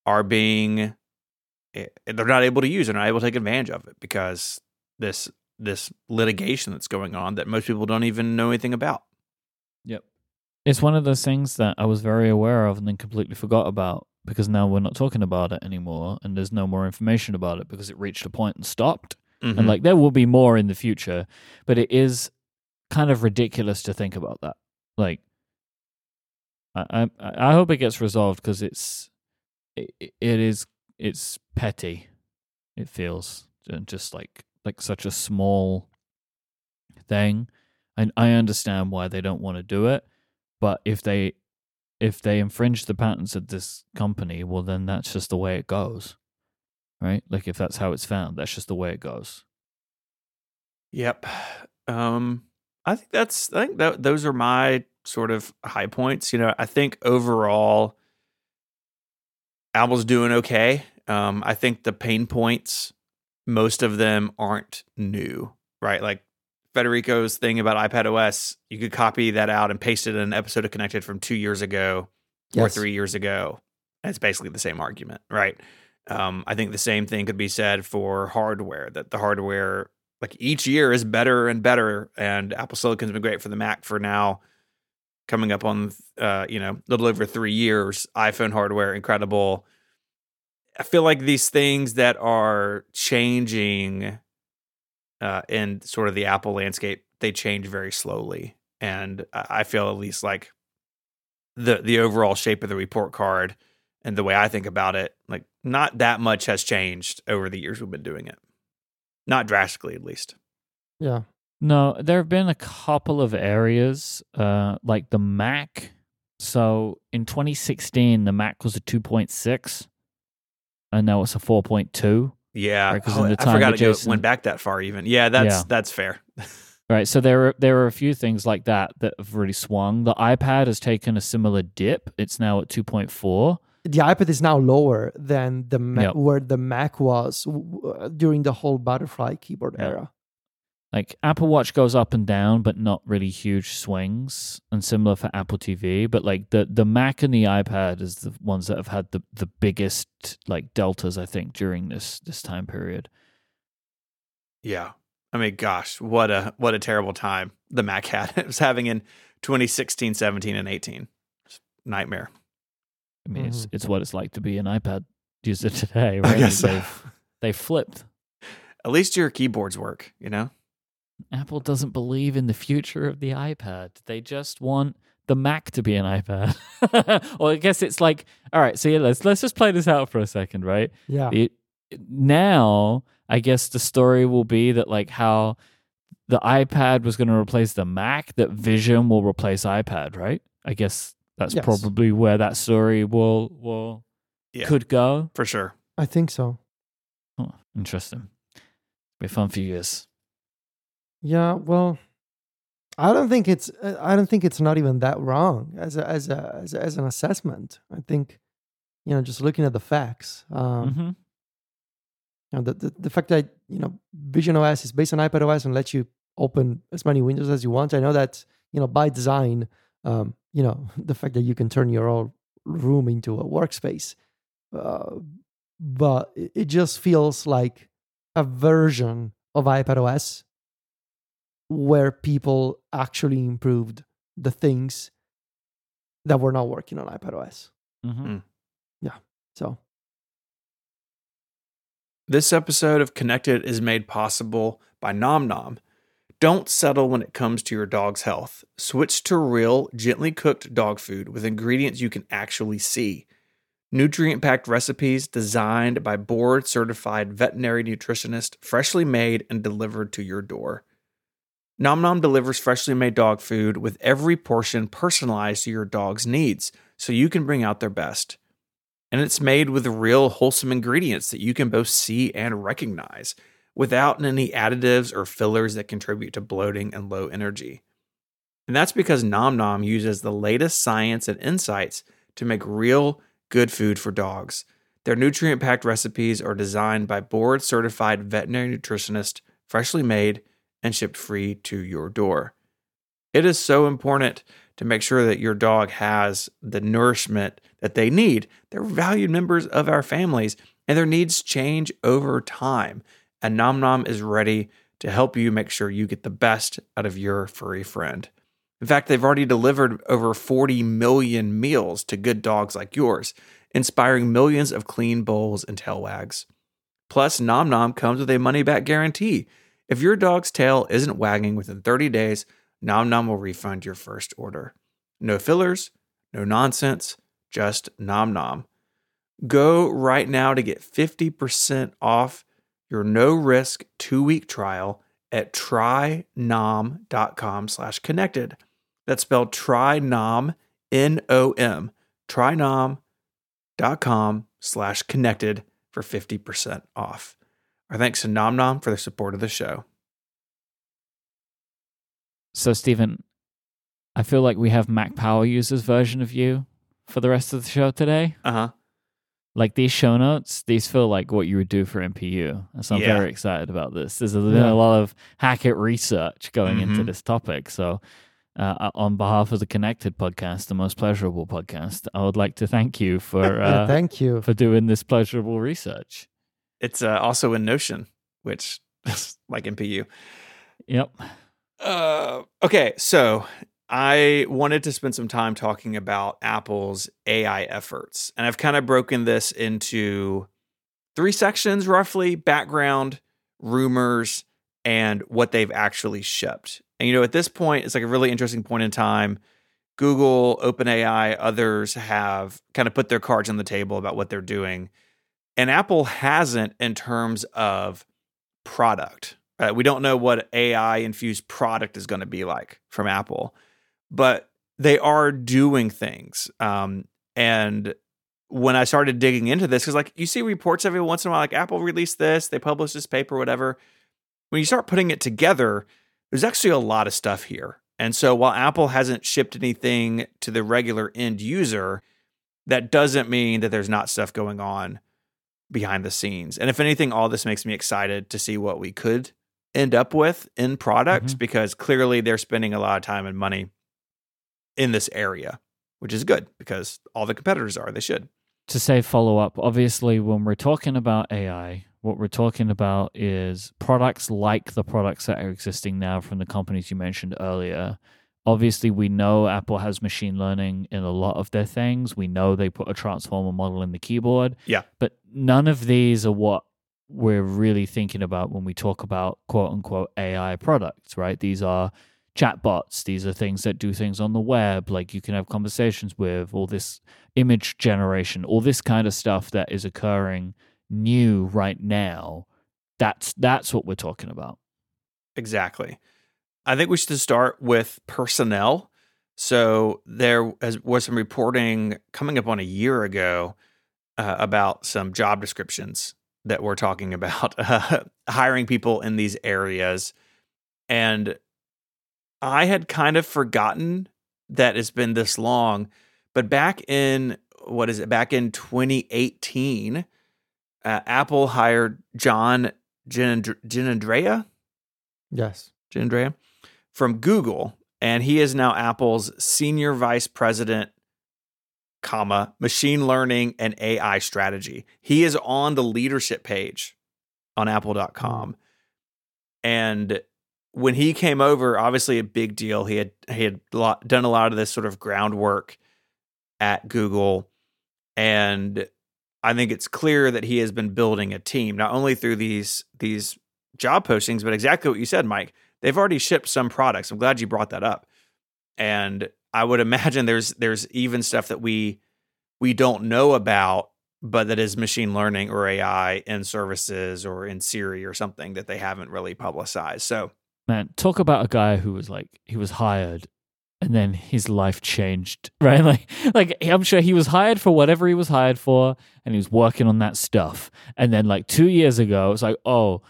are being eh, they're not able to use and not able to take advantage of it because this this litigation that's going on that most people don't even know anything about Yep. It's one of those things that I was very aware of and then completely forgot about because now we're not talking about it anymore and there's no more information about it because it reached a point and stopped. Mhm. And like there will be more in the future, but it is kind of ridiculous to think about that. Like I I, I hope it gets resolved because it's it, it is it's petty. It feels just like like such a small thing. And I understand why they don't want to do it, but if they if they infringe the patents of this company, well then that's just the way it goes. Right? Like if that's how it's found, that's just the way it goes. Yep. Um, I think that's I think that those are my sort of high points. You know, I think overall Apple's doing okay. Um, I think the pain points, most of them aren't new, right? Like Federico's thing about iPad OS, you could copy that out and paste it in an episode of Connected from two years ago or three years ago. And it's basically the same argument, right? Um, I think the same thing could be said for hardware, that the hardware, like each year, is better and better. And Apple Silicon's been great for the Mac for now, coming up on, uh, you know, a little over three years. iPhone hardware, incredible. I feel like these things that are changing uh, in sort of the Apple landscape, they change very slowly. And I feel at least like the the overall shape of the report card and the way I think about it, like not that much has changed over the years we've been doing it. Not drastically, at least. Yeah. No, there have been a couple of areas, uh, like the Mac. So in 2016, the Mac was a 2.6, and now it's a 4.2. Yeah, Right, 'cause Oh, in the I time forgot that it go- Jason- went back that far. Even yeah, that's Yeah. that's fair. Right. So there are there are a few things like that that have really swung. The iPad has taken a similar dip. It's now at 2.4. The iPad is now lower than the Ma- Yep. where the Mac was w- w- during the whole butterfly keyboard Yeah. era. Like Apple Watch goes up and down, but not really huge swings, and similar for Apple TV. But like the the Mac and the iPad is the ones that have had the the biggest like deltas, I think, during this this time period. Yeah, I mean, gosh, what a what a terrible time the Mac had. It was having in 2016, 17, and 18. Nightmare. I mean, it's Mhm. it's what it's like to be an iPad user today, right? I guess so. They've they flipped. At least your keyboards work. You know. Apple doesn't believe in the future of the iPad. They just want the Mac to be an iPad. well, I guess it's like, all right, so yeah, let's let's just play this out for a second, right? Yeah. It, now, I guess the story will be that like how the iPad was going to replace the Mac, that Vision will replace iPad, right? I guess that's Yes. probably where that story will will Yeah. could go. For sure. I think so. Oh, interesting. Be a fun few years. Yeah, well, I don't think it's uh, I don't think it's not even that wrong as a, as a, as, a, as an assessment. I think you know just looking at the facts, um, hmm you know, the, the the fact that you know Vision OS is based on iPad OS and lets you open as many windows as you want. I know that you know by design, um, you know the fact that you can turn your own room into a workspace uh, but it it just feels like a version of ipad os where people actually improved the things that were not working on ipad os hmm Yeah. so This episode of Connected is made possible by Nom Nom. Don't settle when it comes to your dog's health. Switch to real, gently cooked dog food with ingredients you can actually see. Nutrient packed recipes designed by board certified veterinary nutritionist, freshly made and delivered to your door. Nom Nom delivers freshly made dog food with every portion personalized to your dog's needs so you can bring out their best and it's made with real wholesome ingredients that you can both see and recognize without any additives or fillers that contribute to bloating and low energy. And that's because Nom Nom uses the latest science and insights to make real good food for dogs. Their nutrient packed recipes are designed by board certified veterinary nutritionists, freshly made and shipped free to your door. It is so important to make sure that your dog has the nourishment that they need. They're valued members of our families and their needs change over time. And Nom Nom is ready to help you make sure you get the best out of your furry friend. In fact, they've already delivered over 40 million meals to good dogs like yours, inspiring millions of clean bowls and tail wags. Plus, Nom Nom comes with a money back guarantee. If your dog's tail isn't wagging within 30 days, Nom Nom will refund your first order. No fillers, no nonsense, just Nom Nom. Go right now to get 50% off your no risk two week trial at trynom.com slash connected. That's spelled trynom, N O M, trynom.com slash connected for 50% off. Our thanks to Nom Nom for their support of the show. So, Stephen, I feel like we have Mac Power Users version of you for the rest of the show today. Uh huh. Like these show notes, these feel like what you would do for MPU. So I'm Yeah. very excited about this. There's been Yeah. a lot of Hackett research going into Mhm. this topic. So, uh, on behalf of the Connected podcast, the most pleasurable podcast, I would like to thank you for uh, thank you for doing this pleasurable research. It's uh, also in Notion, which like MPU. Yep. Uh, okay, so I wanted to spend some time talking about Apple's AI efforts, and I've kind of broken this into three sections roughly background, rumors, and what they've actually shipped. And you know, at this point, it's like a really interesting point in time. Google, OpenAI, others have kind of put their cards on the table about what they're doing. And Apple hasn't in terms of product. Uh, we don't know what AI infused product is going to be like from Apple, but they are doing things. Um, and when I started digging into this, because like you see reports every once in a while, like Apple released this, they published this paper, whatever. When you start putting it together, there's actually a lot of stuff here. And so while Apple hasn't shipped anything to the regular end user, that doesn't mean that there's not stuff going on behind the scenes. And if anything, all this makes me excited to see what we could end up with in products Mhm. because clearly they're spending a lot of time and money in this area, which is good because all the competitors are. They should. to say follow up, obviously, when we're talking about AI, what we're talking about is products like the products that are existing now from the companies you mentioned earlier. Obviously, we know Apple has machine learning in a lot of their things. We know they put a transformer model in the keyboard. Yeah. But none of these are what we're really thinking about when we talk about quote unquote AI products, right? These are chatbots. These are things that do things on the web, like you can have conversations with, all this image generation, all this kind of stuff that is occurring new right now. That's that's what we're talking about. Exactly. I think we should start with personnel. So there was some reporting coming up on a year ago uh, about some job descriptions that we're talking about uh, hiring people in these areas, and I had kind of forgotten that it's been this long. But back in what is it? Back in 2018, uh, Apple hired John Giannandrea. yes Giannandrea from Google and he is now Apple's senior vice president, comma machine learning and AI strategy. He is on the leadership page on Apple.com, and when he came over, obviously a big deal. He had he had lot, done a lot of this sort of groundwork at Google, and I think it's clear that he has been building a team not only through these these job postings, but exactly what you said, Myke. They've already shipped some products. I'm glad you brought that up, and I would imagine there's there's even stuff that we we don't know about, but that is machine learning or AI in services or in Siri or something that they haven't really publicized. So man, talk about a guy who was like he was hired and then his life changed, right? Like like I'm sure he was hired for whatever he was hired for and he was working on that stuff. And then like 2 years ago, it's like, "Oh,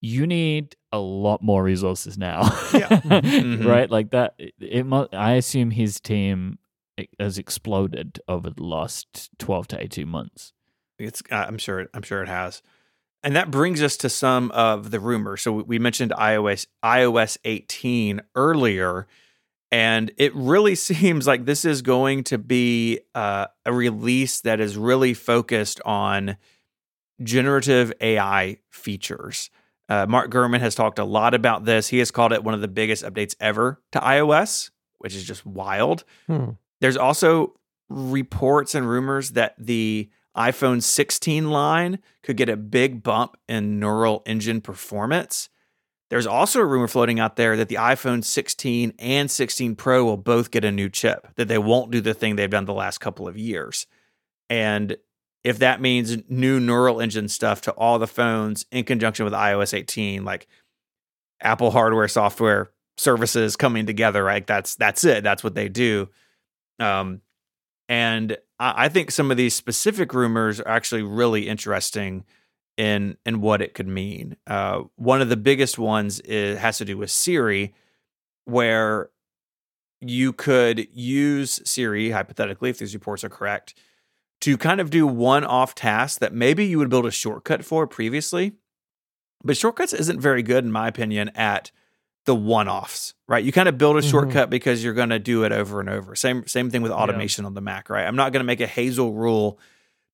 you need a lot more resources now." Yeah. Mhm. right? Like that it, it mu- I assume his team has exploded over the last 12 to 18 months. It's uh, I'm sure I'm sure it has. And that brings us to some of the rumors. So we- mentioned iOS iOS 18 earlier and it really seems like this is going to be uh, a release that is really focused on generative AI features. Uh, Mark Gurman has talked a lot about this. He has called it one of the biggest updates ever to iOS, which is just wild. Hmm. There's also reports and rumors that the iPhone 16 line could get a big bump in neural engine performance. There's also a rumor floating out there that the iPhone 16 and 16 Pro will both get a new chip, that they won't do the thing they've done the last couple of years. And if that means new neural engine stuff to all the phones in conjunction with iOS 18, like Apple hardware, software, services coming together, right? That's that's it. That's what they do. Um, and I, think some of these specific rumors are actually really interesting in in what it could mean. Uh, one of the biggest ones is, has to do with Siri, where you could use Siri hypothetically, if these reports are correct, to kind of do one-off tasks that maybe you would build a shortcut for previously. But shortcuts isn't very good, in my opinion, at the one-offs, right? You kind of build a Mhm. shortcut because you're going to do it over and over. Same same thing with Yeah. automation on the Mac, right? I'm not going to make a Hazel rule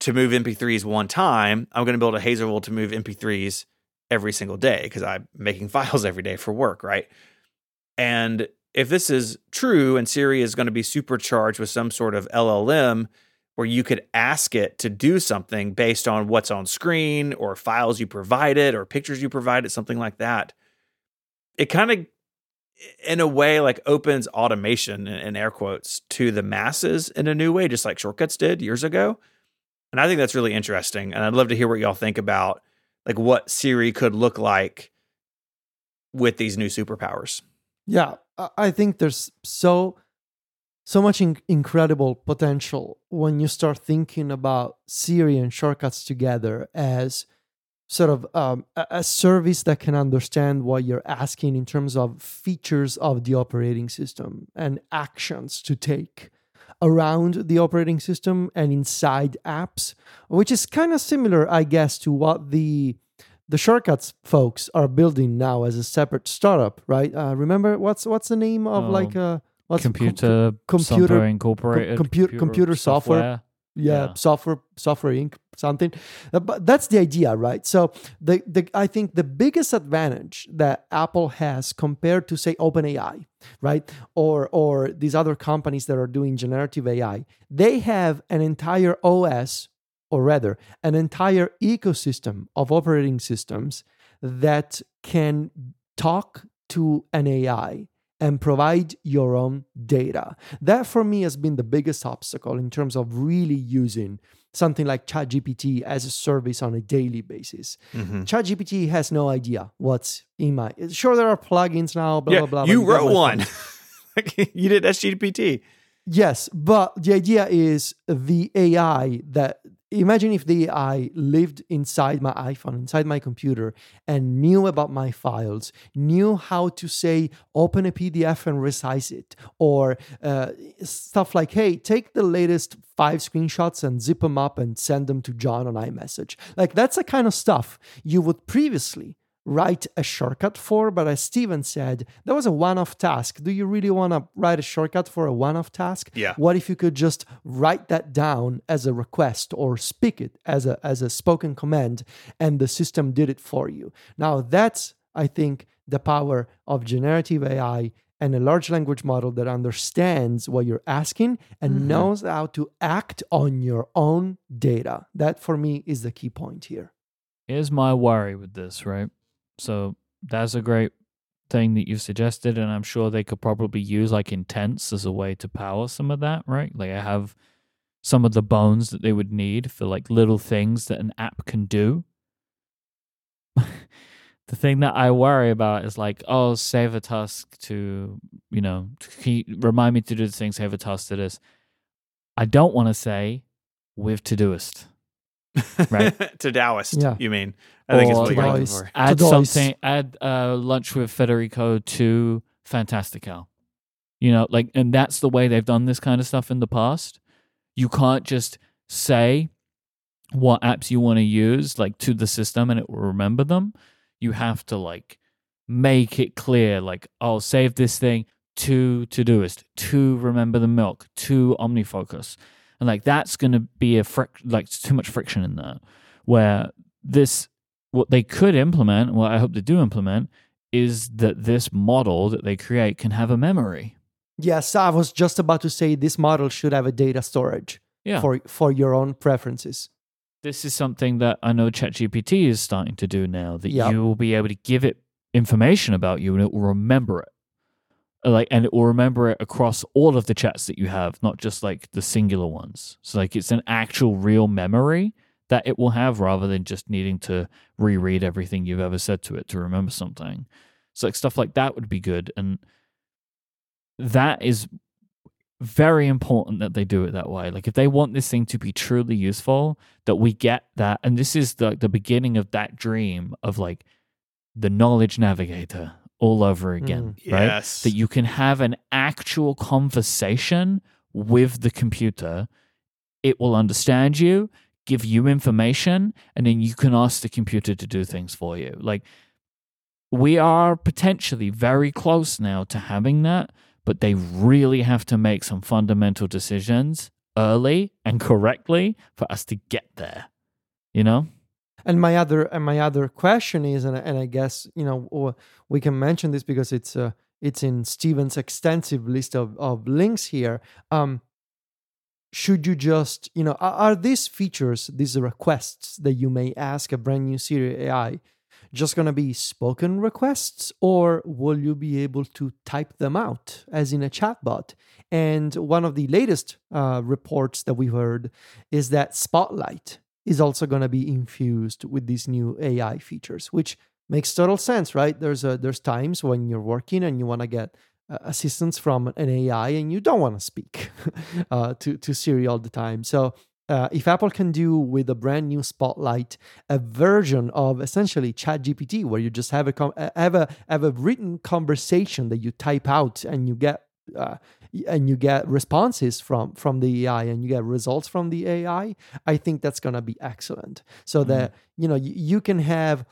to move MP3s one time. I'm going to build a Hazel rule to move MP3s every single day because I'm making files every day for work, right? And if this is true and Siri is going to be supercharged with some sort of LLM where you could ask it to do something based on what's on screen or files you provided or pictures you provided, something like that, it kind of, in a way, like opens automation in air quotes to the masses in a new way, just like shortcuts did years ago. And I think that's really interesting. And I'd love to hear what y'all think about like what Siri could look like with these new superpowers. Yeah, I- I think there's so so much in- incredible potential when you start thinking about Siri and shortcuts together as sort of um, a, a service that can understand what you're asking in terms of features of the operating system and actions to take around the operating system and inside apps, which is kind of similar, I guess, to what the the shortcuts folks are building now as a separate startup, right? Uh, remember what's what's the name of Oh, like a what's computer, computer- software incorporated, compu- computer software. Yeah, Yeah. software software inc something. Uh, but that's the idea right? So the, the i think the biggest advantage that apple has compared to say openai right? Or or these other companies that are doing generative ai they have an entire os or rather an entire ecosystem of operating systems that can talk to an ai and provide your own data. That for me has been the biggest obstacle in terms of really using something like ChatGPT as a service on a daily basis. Mm-hmm. ChatGPT has no idea what's in my. Sure, there are plugins now. Blah yeah, blah blah. you wrote one. you did SGPT. Yes, but the idea is the AI that imagine if the AI lived inside my iPhone, inside my computer, and knew about my files, knew how to say open a PDF and resize it, or uh, stuff like, hey, take the latest five screenshots and zip them up and send them to John on iMessage. Like that's the kind of stuff you would previously write a shortcut for. But as Stephen said, that was a one off task. Do you really want to write a shortcut for a one off task? Yeah. What if you could just write that down as a request or speak it as a, as a spoken command and the system did it for you? Now, that's, I think, the power of generative AI and a large language model that understands what you're asking and Mhm. knows how to act on your own data. That for me is the key point here. Here's my worry with this, right? So that's a great thing that you've suggested, and I'm sure they could probably use like intents as a way to power some of that, right? Like I have some of the bones that they would need for like little things that an app can do. the thing that I worry about is like, oh, save a task to, you know, you remind me to do this thing, save a task to this. I don't want to say with Todoist. Right. to Taoist, Yeah. you mean? I think it's Or what you're looking for. add Todoist. something add uh lunch with federico to fantastical you know like and that's the way they've done this kind of stuff in the past you can't just say what apps you want to use like to the system and it will remember them you have to like make it clear like i'll save this thing to todoist to remember the milk to omnifocus and like that's going to be a fric- like too much friction in that where this what they could implement, what I hope they do implement, is that this model that they create can have a memory. Yes, I was just about to say this model should have a data storage Yeah. for for your own preferences. this is something that I know ChatGPT is starting to do now, that Yep. you will be able to give it information about you and it will remember it. Like and it will remember it across all of the chats that you have, not just like the singular ones. So like it's an actual real memory that it will have rather than just needing to reread everything you've ever said to it to remember something. So like stuff like that would be good. And that is very important that they do it that way. Like if they want this thing to be truly useful, that we get that, and this is the the beginning of that dream of like the knowledge navigator all over again, mm. right? Yes. That you can have an actual conversation with the computer. It will understand you, give you information, and then you can ask the computer to do things for you. Like we are potentially very close now to having that, but they really have to make some fundamental decisions early and correctly for us to get there. You know? And my other and my other question is, and, and I guess you know we can mention this because it's uh, it's in Stephen's extensive list of, of links here. Um, should you just you know are, are these features, these requests that you may ask a brand new Siri AI, just going to be spoken requests, or will you be able to type them out as in a chatbot? And one of the latest uh, reports that we heard is that Spotlight is also going to be infused with these new AI features, which makes total sense, right? There's a, there's times when you're working and you want to get uh, assistance from an AI and you don't want to speak uh, to to Siri all the time. So uh, if Apple can do with a brand new Spotlight a version of essentially ChatGPT, where you just have a com- have a have a written conversation that you type out and you get uh, and you get responses from from the AI and you get results from the AI, I think that's gonna be excellent. So that you know you, you can have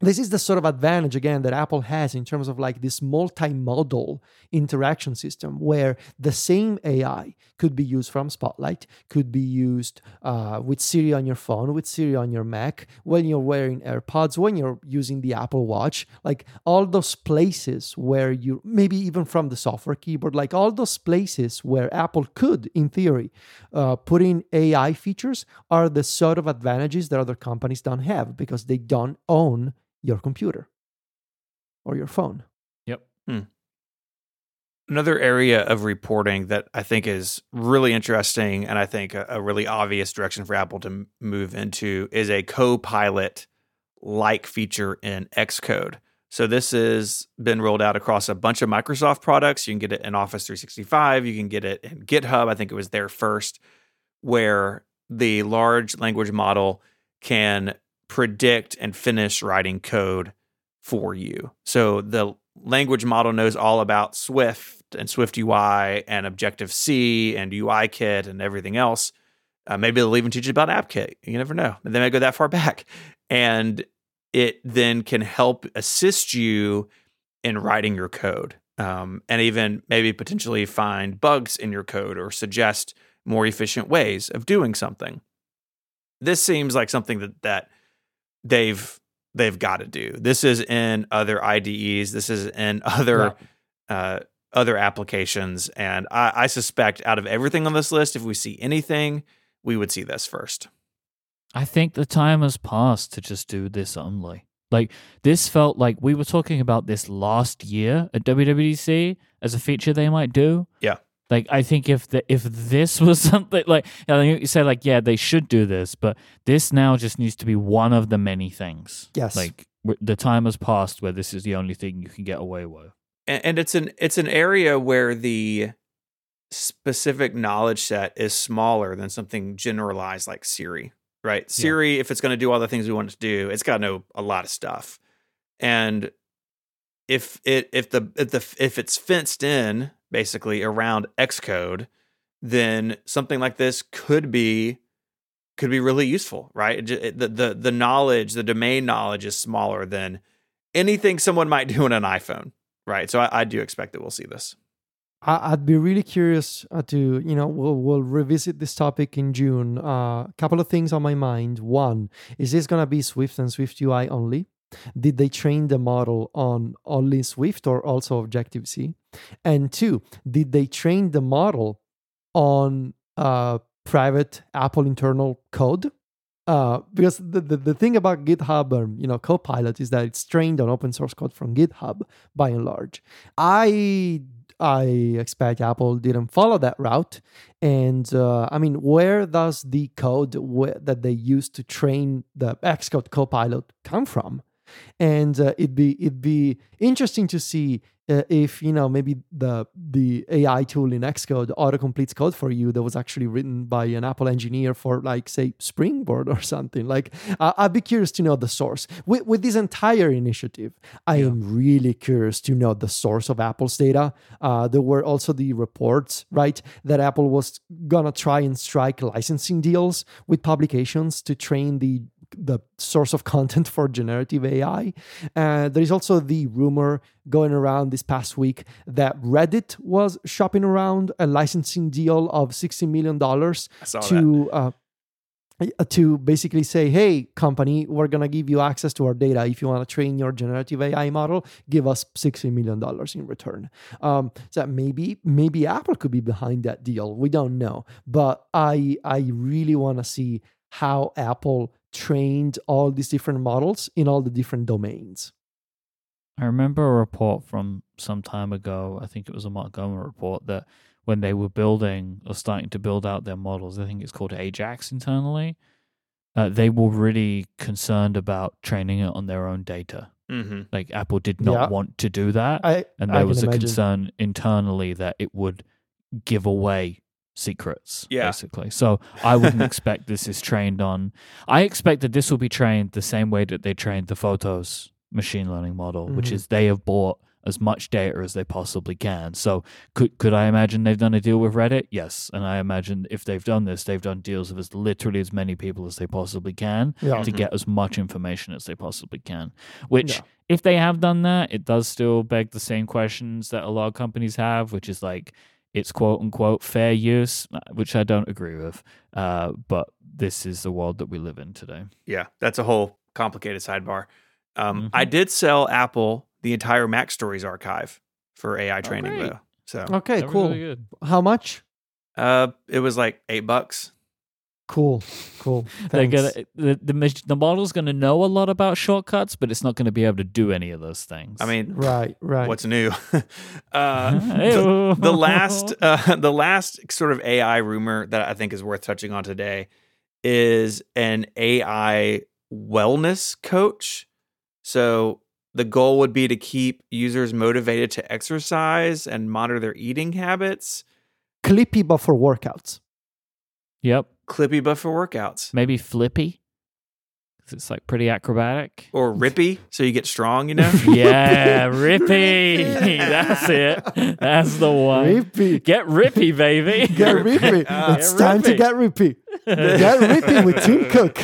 this is the sort of advantage again that Apple has in terms of like this multimodal interaction system where the same AI could be used from Spotlight, could be used uh, with Siri on your phone, with Siri on your Mac, when you're wearing AirPods, when you're using the Apple Watch, like all those places where you maybe even from the software keyboard, like all those places where Apple could, in theory, uh, put in AI features are the sort of advantages that other companies don't have because they don't own your computer or your phone. Yep. Hmm. Another area of reporting that I think is really interesting and I think a, a really obvious direction for Apple to m- move into is a co-pilot like feature in Xcode. So this has been rolled out across a bunch of Microsoft products. You can get it in Office 365, you can get it in GitHub. I think it was there first where the large language model can predict and finish writing code for you. So the language model knows all about Swift and Swift UI and Objective C and UIKit and everything else. Uh, maybe they'll even teach you about AppKit. You never know. They may go that far back. And it then can help assist you in writing your code um, and even maybe potentially find bugs in your code or suggest more efficient ways of doing something. This seems like something that that they've they've got to do. This is in other IDEs. This is in other uh, other applications, and I, I suspect out of everything on this list, if we see anything, we would see this first. I think the time has passed to just do this only. Like this felt like we were talking about this last year at WWDC as a feature they might do. Yeah. Like I think if the, if this was something like you, say like yeah they should do this, but this now just needs to be one of the many things. Yes. Like the time has passed where this is the only thing you can get away with. and, and it's an it's an area where the specific knowledge set is smaller than something generalized like Siri, right? Siri, if it's going to do all the things we want it to do, it's got to know a lot of stuff, and if it if the if the if it's fenced in basically around Xcode, then something like this could be could be really useful, right? The the the knowledge, the domain knowledge is smaller than anything someone might do on an iPhone, right? So I, I do expect that we'll see this. I'd be really curious uh, to, you know, we'll, we'll revisit this topic in June. A uh, couple of things on my mind. One, is this going to be Swift and Swift UI only? Did they train the model on only Swift or also Objective C? And two, did they train the model on uh, private Apple internal code? Uh, because the, the, the thing about GitHub and you know Copilot is that it's trained on open source code from GitHub by and large. I I expect Apple didn't follow that route. And uh, I mean, where does the code wh- that they use to train the Xcode Copilot come from? And uh, it'd be it'd be interesting to see uh, if you know maybe the the AI tool in Xcode autocompletes code for you that was actually written by an Apple engineer for like say Springboard or something. Like uh, I'd be curious to know the source with with this entire initiative. I am really curious to know the source of Apple's data. Uh, there were also the reports, right, that Apple was gonna try and strike licensing deals with publications to train the the source of content for generative AI. Uh, there is also the rumor going around this past week that Reddit was shopping around a licensing deal of sixty million dollars I saw that. to uh, to basically say, "Hey, company, we're gonna give you access to our data. If you want to train your generative AI model, give us sixty million dollars in return." Um, so maybe maybe Apple could be behind that deal. We don't know, but I I really want to see how Apple trained all these different models in all the different domains. I remember a report from some time ago. I think it was a Montgomery report that when they were building or starting to build out their models, I think it's called Ajax internally. Uh, they were really concerned about training it on their own data. hmm Like Apple did not Yeah. want to do that, I and there can was a imagine. concern internally that it would give away secrets Yeah. basically so i wouldn't expect this is trained on i expect that this will be trained the same way that they trained the photos machine learning model which Mhm. is they have bought as much data as they possibly can so could could i imagine they've done a deal with reddit yes and i imagine if they've done this they've done deals with as literally as many people as they possibly can Yeah. to get as much information as they possibly can. Which, Yeah. if they have done that, it does still beg the same questions that a lot of companies have, which is like, it's quote unquote fair use, uh, which I don't agree with. Uh, but this is the world that we live in today. Yeah, that's a whole complicated sidebar. Um, Mhm. I did sell Apple the entire MacStories archive for AI training, great. though. So Okay, cool. really good. How much? uh, it was like eight bucks. Cool, cool. They're gonna the the, the model's gonna know a lot about shortcuts, but it's not gonna be able to do any of those things. I mean, Right, right. what's new? uh, the, the last, uh, the last sort of AI rumor that I think is worth touching on today is an AI wellness coach. So the goal would be to keep users motivated to exercise and monitor their eating habits. Clippy, but for workouts. Yep, Clippy but for workouts. maybe Flippy, 'cause it's like pretty acrobatic. Or Rippy, so you get strong, you know? Yeah, Rippy. That's it. That's the one. Rippy. Get Rippy, baby. Get rippy. Uh, it's get time to get rippy. Get ripping with Tim Cook.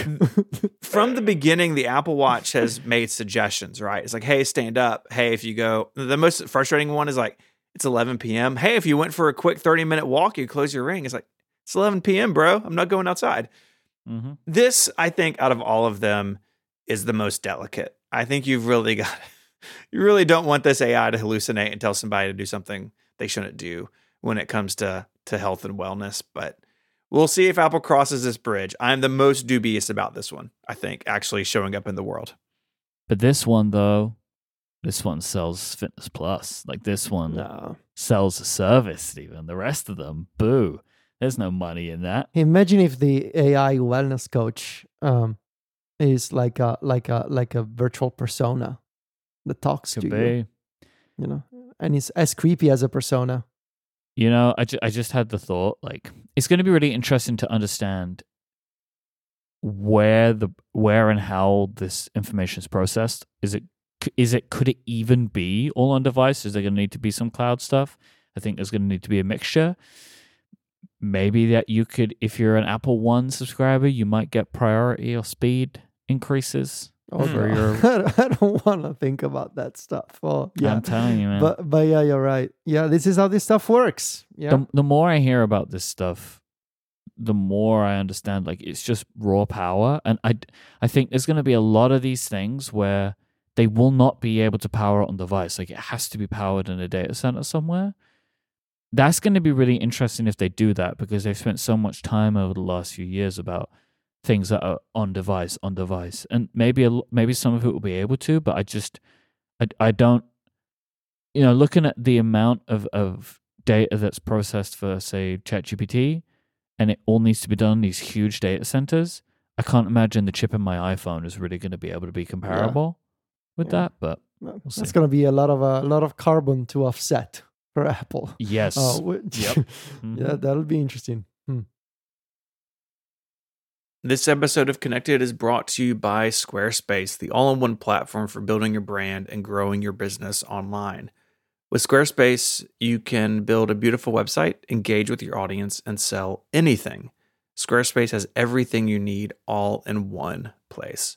from the beginning, the Apple Watch has made suggestions, right? It's like, hey, stand up. Hey, if you go, the most frustrating one is like, it's 11 p.m. Hey, if you went for a quick 30 minute walk, you close your ring. It's like, it's 11 p.m., bro. I'm not going outside. hmm This, I think, out of all of them, is the most delicate. I think you've really got, you really don't want this AI to hallucinate and tell somebody to do something they shouldn't do when it comes to to health and wellness. But we'll see if Apple crosses this bridge. I'm the most dubious about this one. I think actually showing up in the world. But this one though, this one sells Fitness Plus. Like this one no. sells a service. Even the rest of them, boo. There's no money in that. Imagine if the AI wellness coach um, is like a like a like a virtual persona that talks Could to you, be. you know, and it's as creepy as a persona. You know, I, ju- I just had the thought like it's going to be really interesting to understand where the where and how this information is processed. Is it is it could it even be all on device? Is there going to need to be some cloud stuff? I think there's going to need to be a mixture. Maybe that you could, if you're an Apple One subscriber, you might get priority or speed increases. Oh, no. your- I don't- want to think about that stuff. Oh, yeah. I'm telling you, man. But but yeah, you're right. Yeah, this is how this stuff works. Yeah. the, the more I hear about this stuff, the more I understand like it's just raw power. And I, I think there's going to be a lot of these things where they will not be able to power it on device. Like it has to be powered in a data center somewhere. That's going to be really interesting if they do that because they've spent so much time over the last few years about things that are on device, on device, and maybe a, maybe some of it will be able to, but I just I, I don't you know looking at the amount of of data that's processed for say ChatGPT, and it all needs to be done in these huge data centers. I can't imagine the chip in my iPhone is really going to be able to be comparable with Yeah. that. But We'll That's going to be a lot of a lot of carbon to offset for Apple. yes, Oh, w- Yep. yeah, Mhm. that'll be interesting. Hmm. This episode of Connected is brought to you by Squarespace, the all in one platform for building your brand and growing your business online. With Squarespace, you can build a beautiful website, engage with your audience, and sell anything. Squarespace has everything you need all in one place.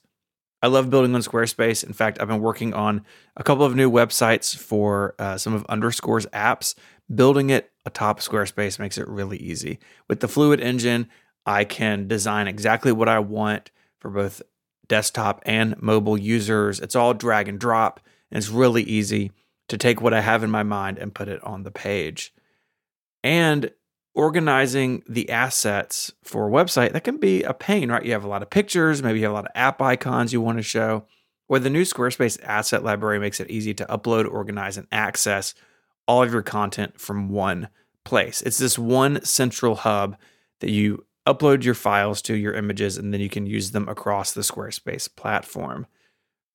I love building on Squarespace. In fact, I've been working on a couple of new websites for uh, some of Underscore's apps. Building it atop Squarespace makes it really easy. With the Fluid engine, I can design exactly what I want for both desktop and mobile users. It's all drag and drop, and it's really easy to take what I have in my mind and put it on the page. And organizing the assets for a website, that can be a pain, right? You have a lot of pictures, maybe you have a lot of app icons you want to show. Where the new Squarespace asset library makes it easy to upload, organize, and access all of your content from one place. It's this one central hub that you upload your files to your images and then you can use them across the Squarespace platform.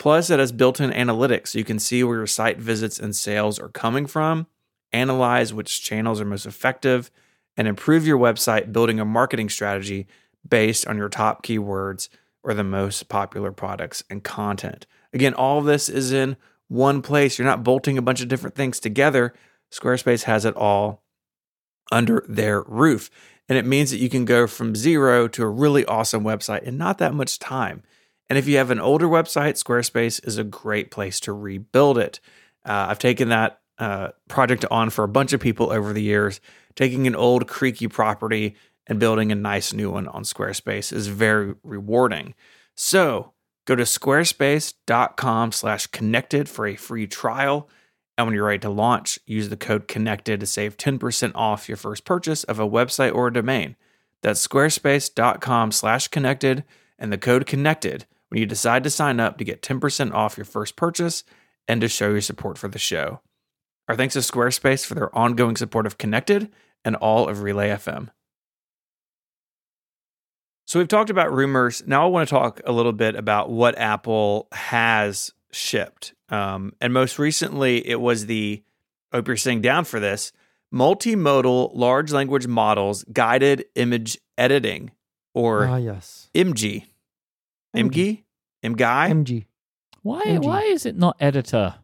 Plus, it has built in analytics so you can see where your site visits and sales are coming from, analyze which channels are most effective, and improve your website building a marketing strategy based on your top keywords or the most popular products and content. Again, all this is in one place. You're not bolting a bunch of different things together. Squarespace has it all under their roof. And it means that you can go from zero to a really awesome website in not that much time. And if you have an older website, Squarespace is a great place to rebuild it. Uh, I've taken that uh, project on for a bunch of people over the years. Taking an old creaky property and building a nice new one on Squarespace is very rewarding. So go to squarespace.com slash connected for a free trial. And when you're ready to launch, use the code connected to save 10% off your first purchase of a website or a domain. That's squarespace.com slash connected and the code connected when you decide to sign up to get 10% off your first purchase and to show your support for the show. Our thanks to Squarespace for their ongoing support of Connected and all of Relay FM. So we've talked about rumors. Now I want to talk a little bit about what Apple has shipped. Um, and most recently, it was the, I hope you're sitting down for this, multimodal large language models guided image editing or Ah, yes. IMG. MG. IMG? IMGI? MG. why MG. why is it not editor?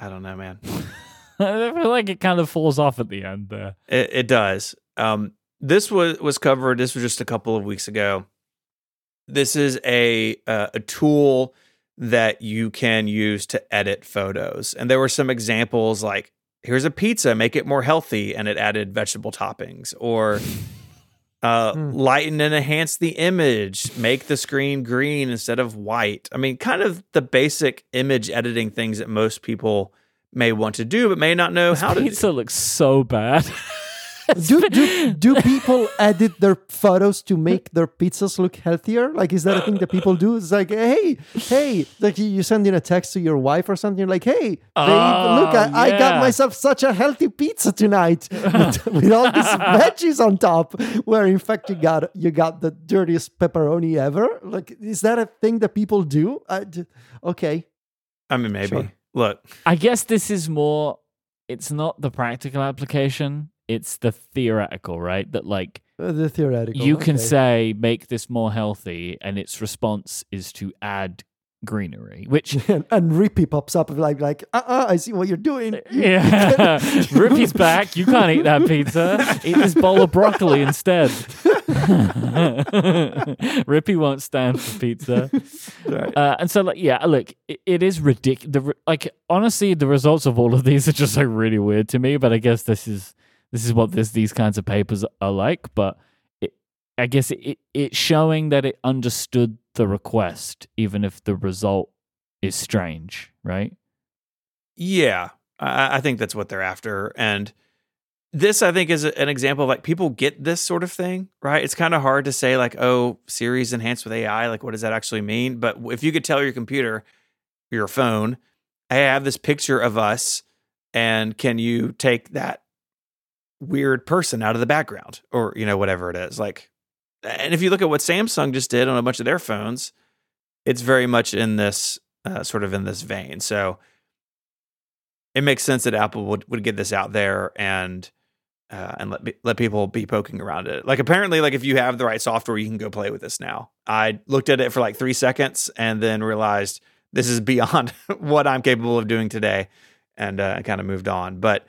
I don't know, man. I feel like it kind of falls off at the end there. It, it does. Um, this was was covered. This was just a couple of weeks ago. This is a uh, a tool that you can use to edit photos, and there were some examples like here's a pizza, make it more healthy, and it added vegetable toppings, or uh, Hmm. lighten and enhance the image, make the screen green instead of white. I mean, kind of the basic image editing things that most people may want to do, but may not know This how to. do. pizza looks so bad. do, do do people edit their photos to make their pizzas look healthier? Like, is that a thing that people do? It's like, hey, hey, like you- you send in a text to your wife or something, You are like, hey, babe, Oh, look, I, I got myself such a healthy pizza tonight with, with all these veggies on top. Where in fact you got you got the dirtiest pepperoni ever. Like, is that a thing that people do? I d okay, I mean, maybe. Sure. Look, I guess this is more. It's not the practical application. It's the theoretical, right? That like uh, the theoretical. you can say make this more healthy, and its response is to add greenery, which and, and Rippy pops up like like uh uh I see what you're doing. Yeah, Rippy's back. You can't eat that pizza. Eat this bowl of broccoli instead. Rippy won't stand for pizza. Right. Uh, and so, like, yeah, look, it, it is ridiculous. Like, honestly, the results of all of these are just like really weird to me. But I guess this is this is what this these kinds of papers are like. But it, I guess it, it it's showing that it understood the request, even if the result is strange, right? Yeah, I, I think that's what they're after. And this, I think, is an example of like people get this sort of thing, right? It's kind of hard to say, like, oh, Siri's enhanced with AI. Like, what does that actually mean? But if you could tell your computer, your phone, hey, I have this picture of us, and can you take that weird person out of the background or, you know, whatever it is? Like, and if you look at what Samsung just did on a bunch of their phones, it's very much in this uh, sort of in this vein. So, it makes sense that Apple would, would get this out there and uh, and let let people be poking around it. Like apparently, like if you have the right software, you can go play with this now. I looked at it for like three seconds and then realized this is beyond what I'm capable of doing today, and uh, kind of moved on. But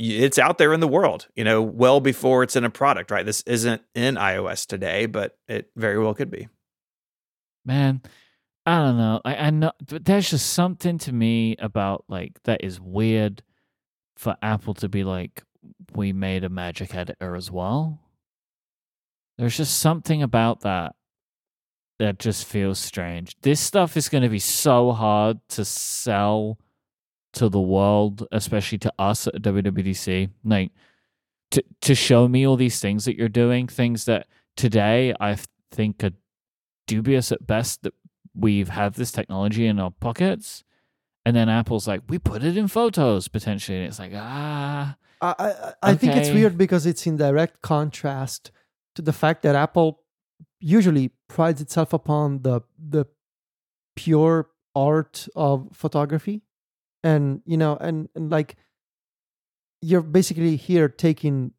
it's out there in the world, you know, well before it's in a product. Right? This isn't in iOS today, but it very well could be. Man, I don't know. I, I know but there's just something to me about like that is weird for Apple to be like, we made a magic editor as well. There's just something about that that just feels strange. This stuff is going to be so hard to sell to the world, especially to us at WWDC. Like to to show me all these things that you're doing, things that today I think are dubious at best that we've had this technology in our pockets. And then Apple's like, we put it in photos potentially. And it's like, ah, I, I, I think it's weird because it's in direct contrast to the fact that Apple usually prides itself upon the the pure art of photography, and you know, and, and like you're basically here taking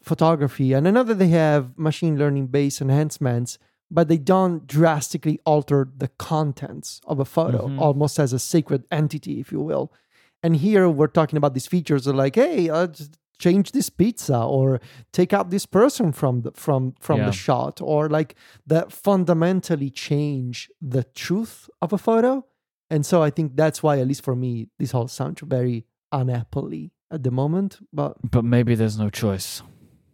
photography, and I know that they have machine learning based enhancements, but they don't drastically alter the contents of a photo, Mhm. almost as a sacred entity, if you will. And here we're talking about these features are like, hey, uh, just change this pizza or take out this person from the from from Yeah. the shot or like that fundamentally change the truth of a photo. And so I think that's why, at least for me, this all sounds very unapple at the moment. But but maybe there's no choice.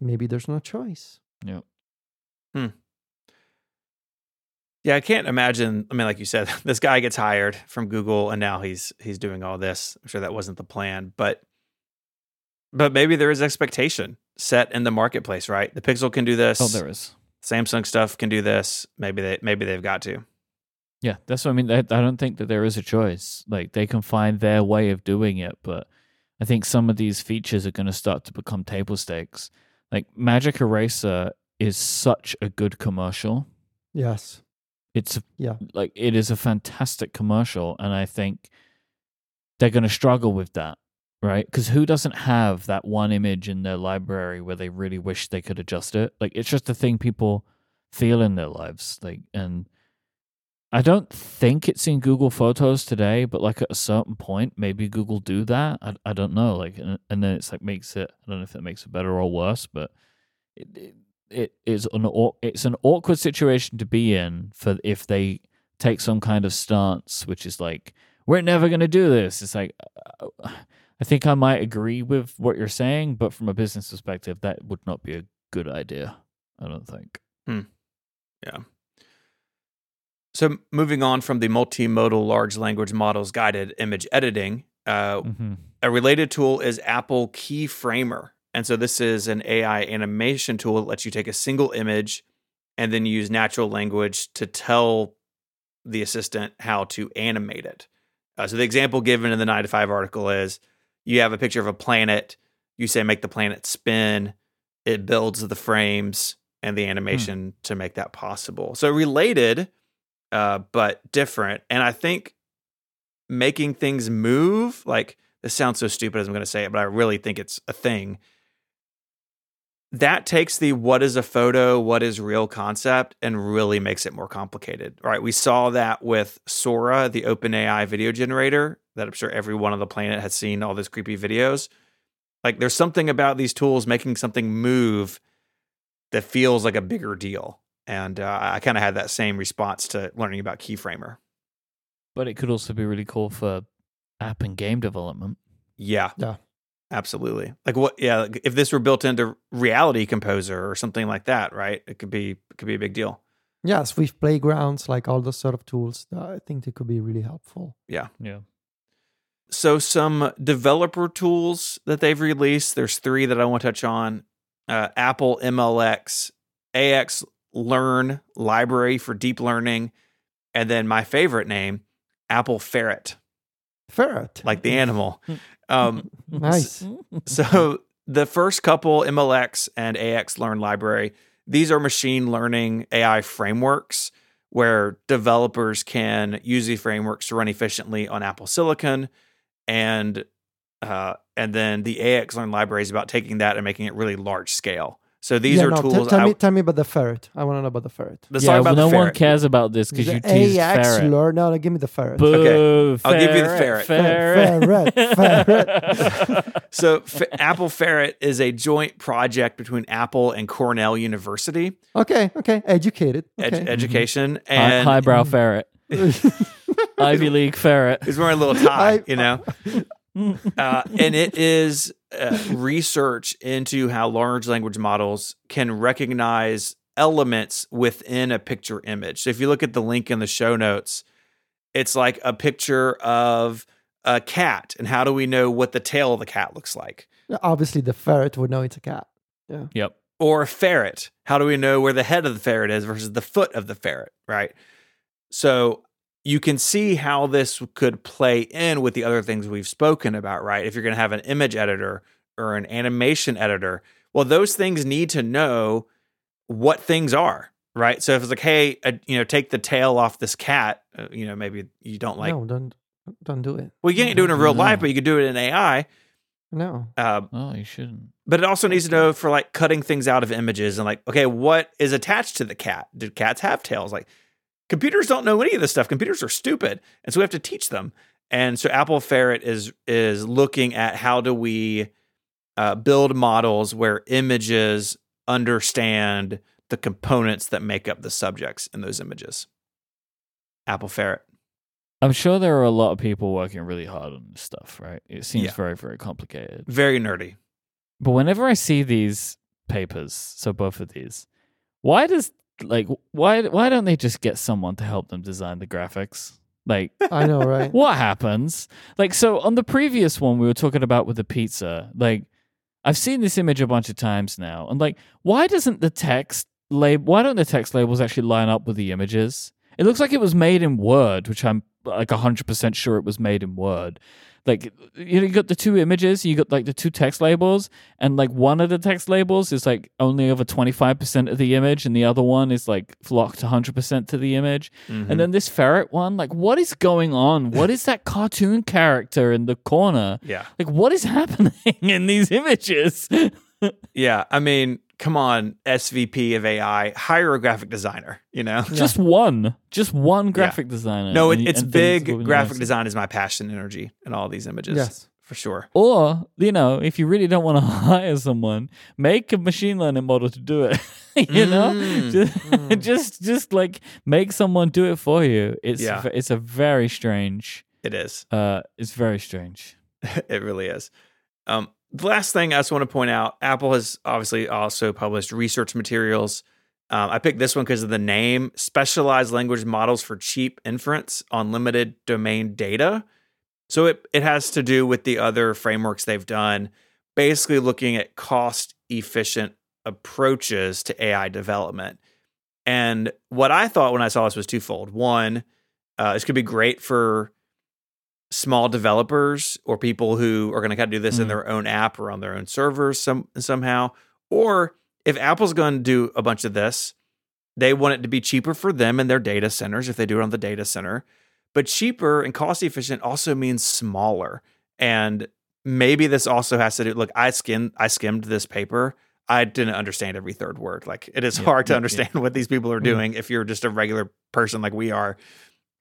maybe there's no choice. Yeah. Hmm. Yeah, I can't imagine. I mean, like you said, this guy gets hired from Google, and now he's he's doing all this. I'm sure that wasn't the plan, but but maybe there is expectation set in the marketplace, right? The Pixel can do this. Oh, there is. Samsung stuff can do this. Maybe they maybe they've got to. Yeah, that's what I mean. I, I don't think that there is a choice. Like they can find their way of doing it, but I think some of these features are going to start to become table stakes. Like Magic Eraser is such a good commercial. Yes. It's Yeah. like it is a fantastic commercial, and I think they're going to struggle with that, right? Because who doesn't have that one image in their library where they really wish they could adjust it? Like it's just a thing people feel in their lives, like and. I don't think it's in Google Photos today, but like at a certain point, maybe Google do that. I, I don't know. Like, and, and then it's like makes it. I don't know if that makes it better or worse, but it, it, it is an it's an awkward situation to be in for if they take some kind of stance, which is like we're never going to do this. It's like uh, I think I might agree with what you're saying, but from a business perspective, that would not be a good idea. I don't think. So moving on from the multimodal large language models guided image editing, uh, Mm-hmm. a related tool is Apple Keyframer. And so this is an AI animation tool that lets you take a single image and then use natural language to tell the assistant how to animate it. Uh, so the example given in the 9 to 5 article is you have a picture of a planet, you say make the planet spin, it builds the frames and the animation to make that possible. So related uh, but different. And I think making things move, like this sounds so stupid as I'm going to say it, but I really think it's a thing. That takes the what is a photo, what is real concept, and really makes it more complicated. Right? We saw that with Sora, the OpenAI video generator, that I'm sure everyone on the planet has seen all those creepy videos. Like there's something about these tools making something move that feels like a bigger deal. And uh, I kind of had that same response to learning about Keyframer. But it could also be really cool for app and game development. Yeah. Yeah. Absolutely. Like what yeah, like if this were built into Reality Composer or something like that, right? It could be it could be a big deal. Yeah, Swift playgrounds, like all those sort of tools, uh, I think they could be really helpful. Yeah. Yeah. So some developer tools that they've released, there's 3 that I want to touch on. Uh, Apple MLX, AX Learn library for deep learning, and then my favorite name, Apple Ferret, Ferret. like the animal. Um nice. So the first couple, MLX and AX Learn Library, these are machine learning AI frameworks where developers can use these frameworks to run efficiently on Apple Silicon, and uh, and then the AX Learn library is about taking that and making it really large scale. So these yeah, are no, t- tools. tell I- me, tell me about the ferret. I want to know about the ferret. let's yeah, talk about no the one ferret. cares about this because The you teased AX ferret. learn. No, no, give me the ferret. Boo, I'll give you the ferret. Ferret. Ferret, So F- Apple Ferret is a joint project between Apple and Cornell University Okay, okay, educated. ed- Okay. education Hi- and highbrow ferret. Ivy League ferret. He's wearing a little tie, I- you know. Uh, and it is uh, research into how large language models can recognize elements within a picture image. So if you look at the link in the show notes, it's like a picture of a cat, and how do we know what the tail of the cat looks like? Obviously, the ferret would know it's a cat. Yeah. Yep. or a ferret. How do we know where the head of the ferret is versus the foot of the ferret, right? So you can see how this could play in with the other things we've spoken about, right? If you're going to have an image editor or an animation editor, well, those things need to know what things are, right? So if it's like, hey, uh, you know, take the tail off this cat, uh, you know, maybe you don't like. no, don't don't do it. Well, you can't do it in real No. life, but you could do it in AI. No. Uh, Oh, you shouldn't. but it also needs to know for like cutting things out of images and like okay what is attached to the cat do cats have tails like computers don't know any of this stuff computers are stupid and so we have to teach them and so apple ferret is is looking at how do we uh, build models where images understand the components that make up the subjects in those images apple ferret I'm sure there are a lot of people working really hard on this stuff, right? It seems Yeah. very, very complicated. very nerdy But whenever I see these papers, so both of these, why does like why why don't they just get someone to help them design the graphics? Like I know, right? what happens? Like so on the previous one we were talking about with the pizza, like I've seen this image a bunch of times now. And like why doesn't the text lab why don't the text labels actually line up with the images? It looks like it was made in Word, which I'm like 100% sure it was made in Word. Like you know, you got the two images, you got like the two text labels, and like one of the text labels is like only over 25% of the image, and the other one is like locked 100% to the image. Mhm. And then this ferret one, like, what is going on? What is that cartoon character in the corner? yeah Like, what is happening in these images? yeah i mean come on svp of ai hire a graphic designer you know Just one, just one graphic designer. No, it, And- it's and big graphic nice. design is my passion energy in all these images. Yes. for sure. Or, you know, if you really don't want to hire someone, make a machine learning model to do it. you know? Mm. Just, Mm. just just like make someone do it for you. It's Yeah. it's a very strange It is. uh it's very strange. it really is. Um, the last thing I just want to point out Apple has obviously also published research materials. Um, I picked this one because of the name Specialized Language Models for Cheap Inference on Limited Domain Data. So it, it has to do with the other frameworks they've done, basically looking at cost efficient approaches to AI development. And what I thought when I saw this was twofold. One, uh, this could be great for small developers or people who are going to kind of do this in Mm. their own app or on their own servers some somehow. Or if Apple's going to do a bunch of this, they want it to be cheaper for them and their data centers if they do it on the data center. But cheaper and cost efficient also means smaller. And maybe this also has to do. Look, I skimmed I skimmed this paper. I didn't understand every third word. Like it is Yeah, hard to yeah, yeah. understand what these people are Mm. doing if you're just a regular person like we are.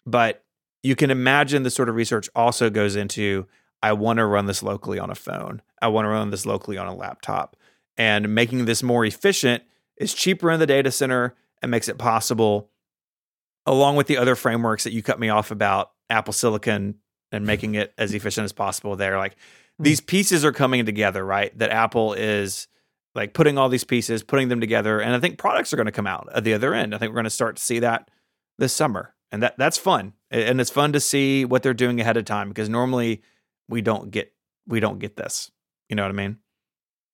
But you can imagine the sort of research also goes into I want to run this locally on a phone. I want to run this locally on a laptop. And making this more efficient is cheaper in the data center and makes it possible, along with the other frameworks that you cut me off about, Apple Silicon and making it as efficient as possible there. Like hmm. these pieces are coming together, right? That Apple is like putting all these pieces, putting them together. And I think products are going to come out at the other end. I think we're going to start to see that this summer. And that that's fun. And it's fun to see what they're doing ahead of time because normally we don't get we don't get this. You know what I mean?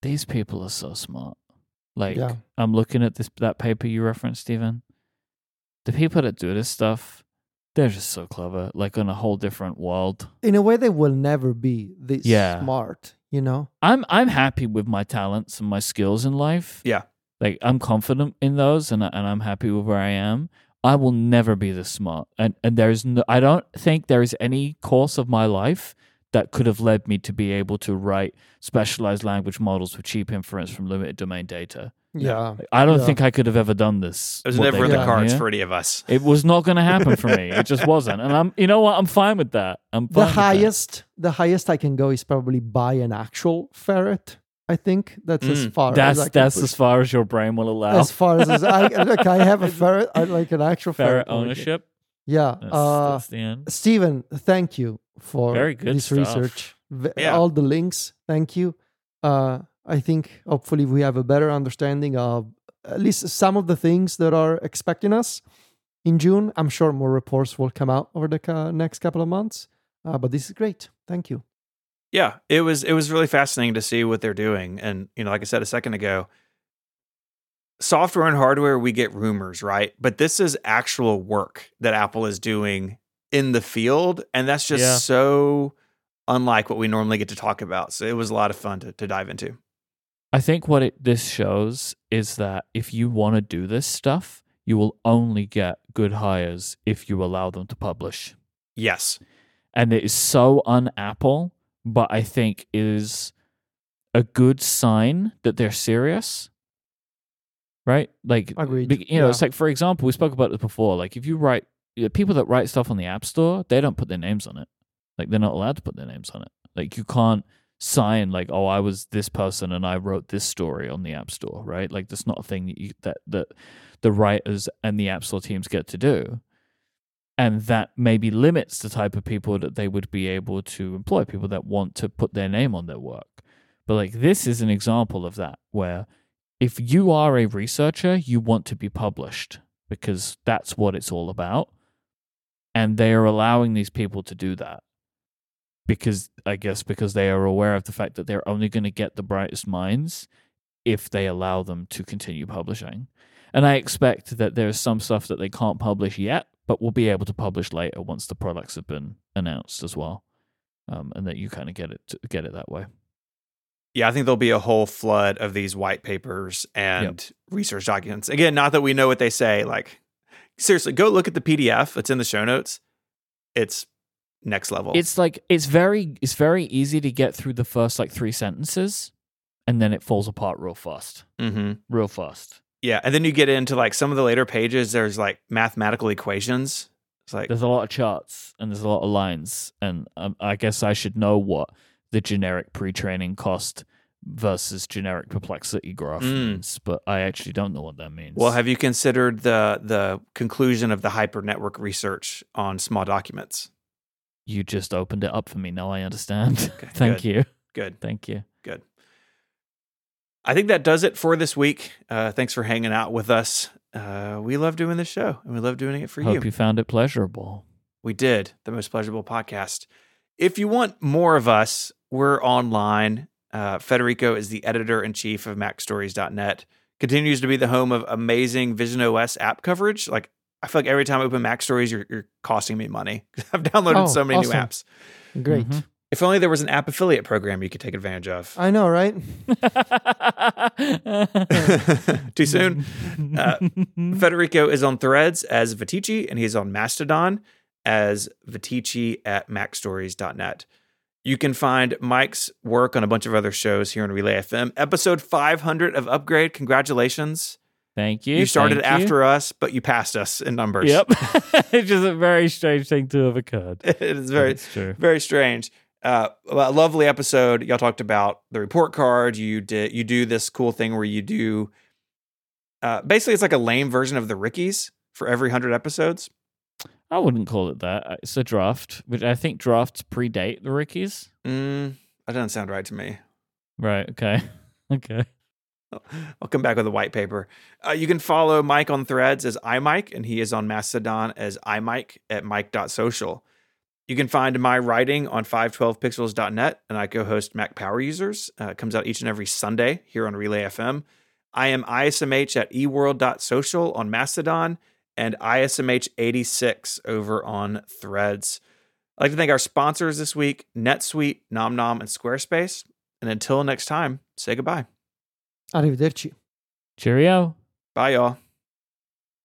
These people are so smart. Like Yeah. I'm looking at this that paper you referenced, Stephen. The people that do this stuff, they're just so clever, like on a whole different world. In a way, they will never be this Yeah. smart. You know. I'm I'm happy with my talents and my skills in life. Yeah. Like I'm confident in those and I- and I'm happy with where I am. I will never be this smart. And and there's no I don't think there is any course of my life that could have led me to be able to write specialized language models with cheap inference from limited domain data. Yeah. I don't Yeah. think I could have ever done this. It was never in the cards here. for any of us. It was not going to happen for me. It just wasn't. And I'm, you know what? I'm fine with that. I'm fine The with that. highest, the highest I can go is probably buy an actual ferret. I think that's as Mm, far That's as I can that's push. as far as your brain will allow. as far as, as I look. I have a ferret. I like an actual ferret, Ferret over here. ownership. Yeah. That's, uh, that's the end. Stephen, thank you for Very good this stuff. research. Yeah. All the links. Thank you. Uh, I think hopefully we have a better understanding of at least some of the things that are expecting us in June. I'm sure more reports will come out over the ca- next couple of months. Uh, but this is great. Thank you. Yeah, it was it was really fascinating to see what they're doing. And you know, like I said a second ago, software and hardware we get rumors, right? But this is actual work that Apple is doing in the field, and that's just Yeah. so unlike what we normally get to talk about. So it was a lot of fun to, to dive into. I think what it this shows is that if you want to do this stuff, you will only get good hires if you allow them to publish. Yes. And it is so un-Apple, but I think is a good sign that they're serious. Right? Like Agreed. You know, Yeah. it's like for example, we spoke about this before. Like if you write people that write stuff on the App Store, they don't put their names on it. Like they're not allowed to put their names on it. Like you can't sign like, oh, I was this person and I wrote this story on the App Store, right? Like that's not a thing that you, that that the writers and the App Store teams get to do. And that maybe limits the type of people that they would be able to employ, people that want to put their name on their work. But like this is an example of that where if you are a researcher, you want to be published because that's what it's all about. And they are allowing these people to do that because I guess because they are aware of the fact that they're only going to get the brightest minds if they allow them to continue publishing. And I expect that there's some stuff that they can't publish yet, but we'll be able to publish later once the products have been announced as well. Um, and that you kind of get it get it that way. Yeah, I think there'll be a whole flood of these white papers and research documents. Again, not that we know what they say. Like, seriously, go look at the PDF. It's in the show notes. It's next level. It's like it's very it's very easy to get through the first like three sentences, and then it falls apart real fast, hmm real fast. Yeah, and then you get into like some of the later pages. There's like mathematical equations. It's like There's a lot of charts and there's a lot of lines, and um, I guess I should know what the generic pre-training cost versus generic perplexity graph Mm. means, but I actually don't know what that means. Well, have you considered the the conclusion of the hypernetwork research on small documents? you just opened it up for me. Now I understand. Okay, Thank good. you. Good. Thank you. Good. I think that does it for this week. Uh, thanks for hanging out with us. Uh, we love doing this show and we love doing it for Hope you. Hope you found it pleasurable. We did the most pleasurable podcast. If you want more of us, we're online. Uh, Federico is the editor in chief of MacStories.net. Continues to be the home of amazing Vision OS app coverage. Like I feel like every time I open MacStories, you're, you're costing me money. I've downloaded Oh, so many awesome. new apps. Great. Mhm. If only there was an app affiliate program you could take advantage of. I know, right? Too soon. Uh, Federico is on Threads as Viticci, and he's on Mastodon as Viticci at MacStories.net. You can find Myke's work on a bunch of other shows here on Relay FM. Episode 500 of Upgrade. Congratulations. Thank you. You started thank you. after us, but you passed us in numbers. Yep. it's just a very strange thing to have occurred. it is very, true. very strange. Uh, a lovely episode. Y'all talked about the report card. You did you do this cool thing where you do uh, basically it's like a lame version of the Rickies for every hundred episodes. I wouldn't call it that. It's a draft, which I think drafts predate the Rickies. Mm, that doesn't sound right to me. Right. Okay. Okay. I'll come back with a white paper. Uh, you can follow Myke on Threads as iMyke, and he is on Mastodon as iMyke at myke.social. You can find my writing on 512pixels.net, and I co host Mac Power Users. Uh, it comes out each and every Sunday here on Relay FM. I am ISMH at eworld.social on Mastodon and ISMH86 over on Threads. I'd like to thank our sponsors this week NetSuite, NomNom, and Squarespace. And until next time, say goodbye. Arrivederci. Cheerio. Bye, y'all.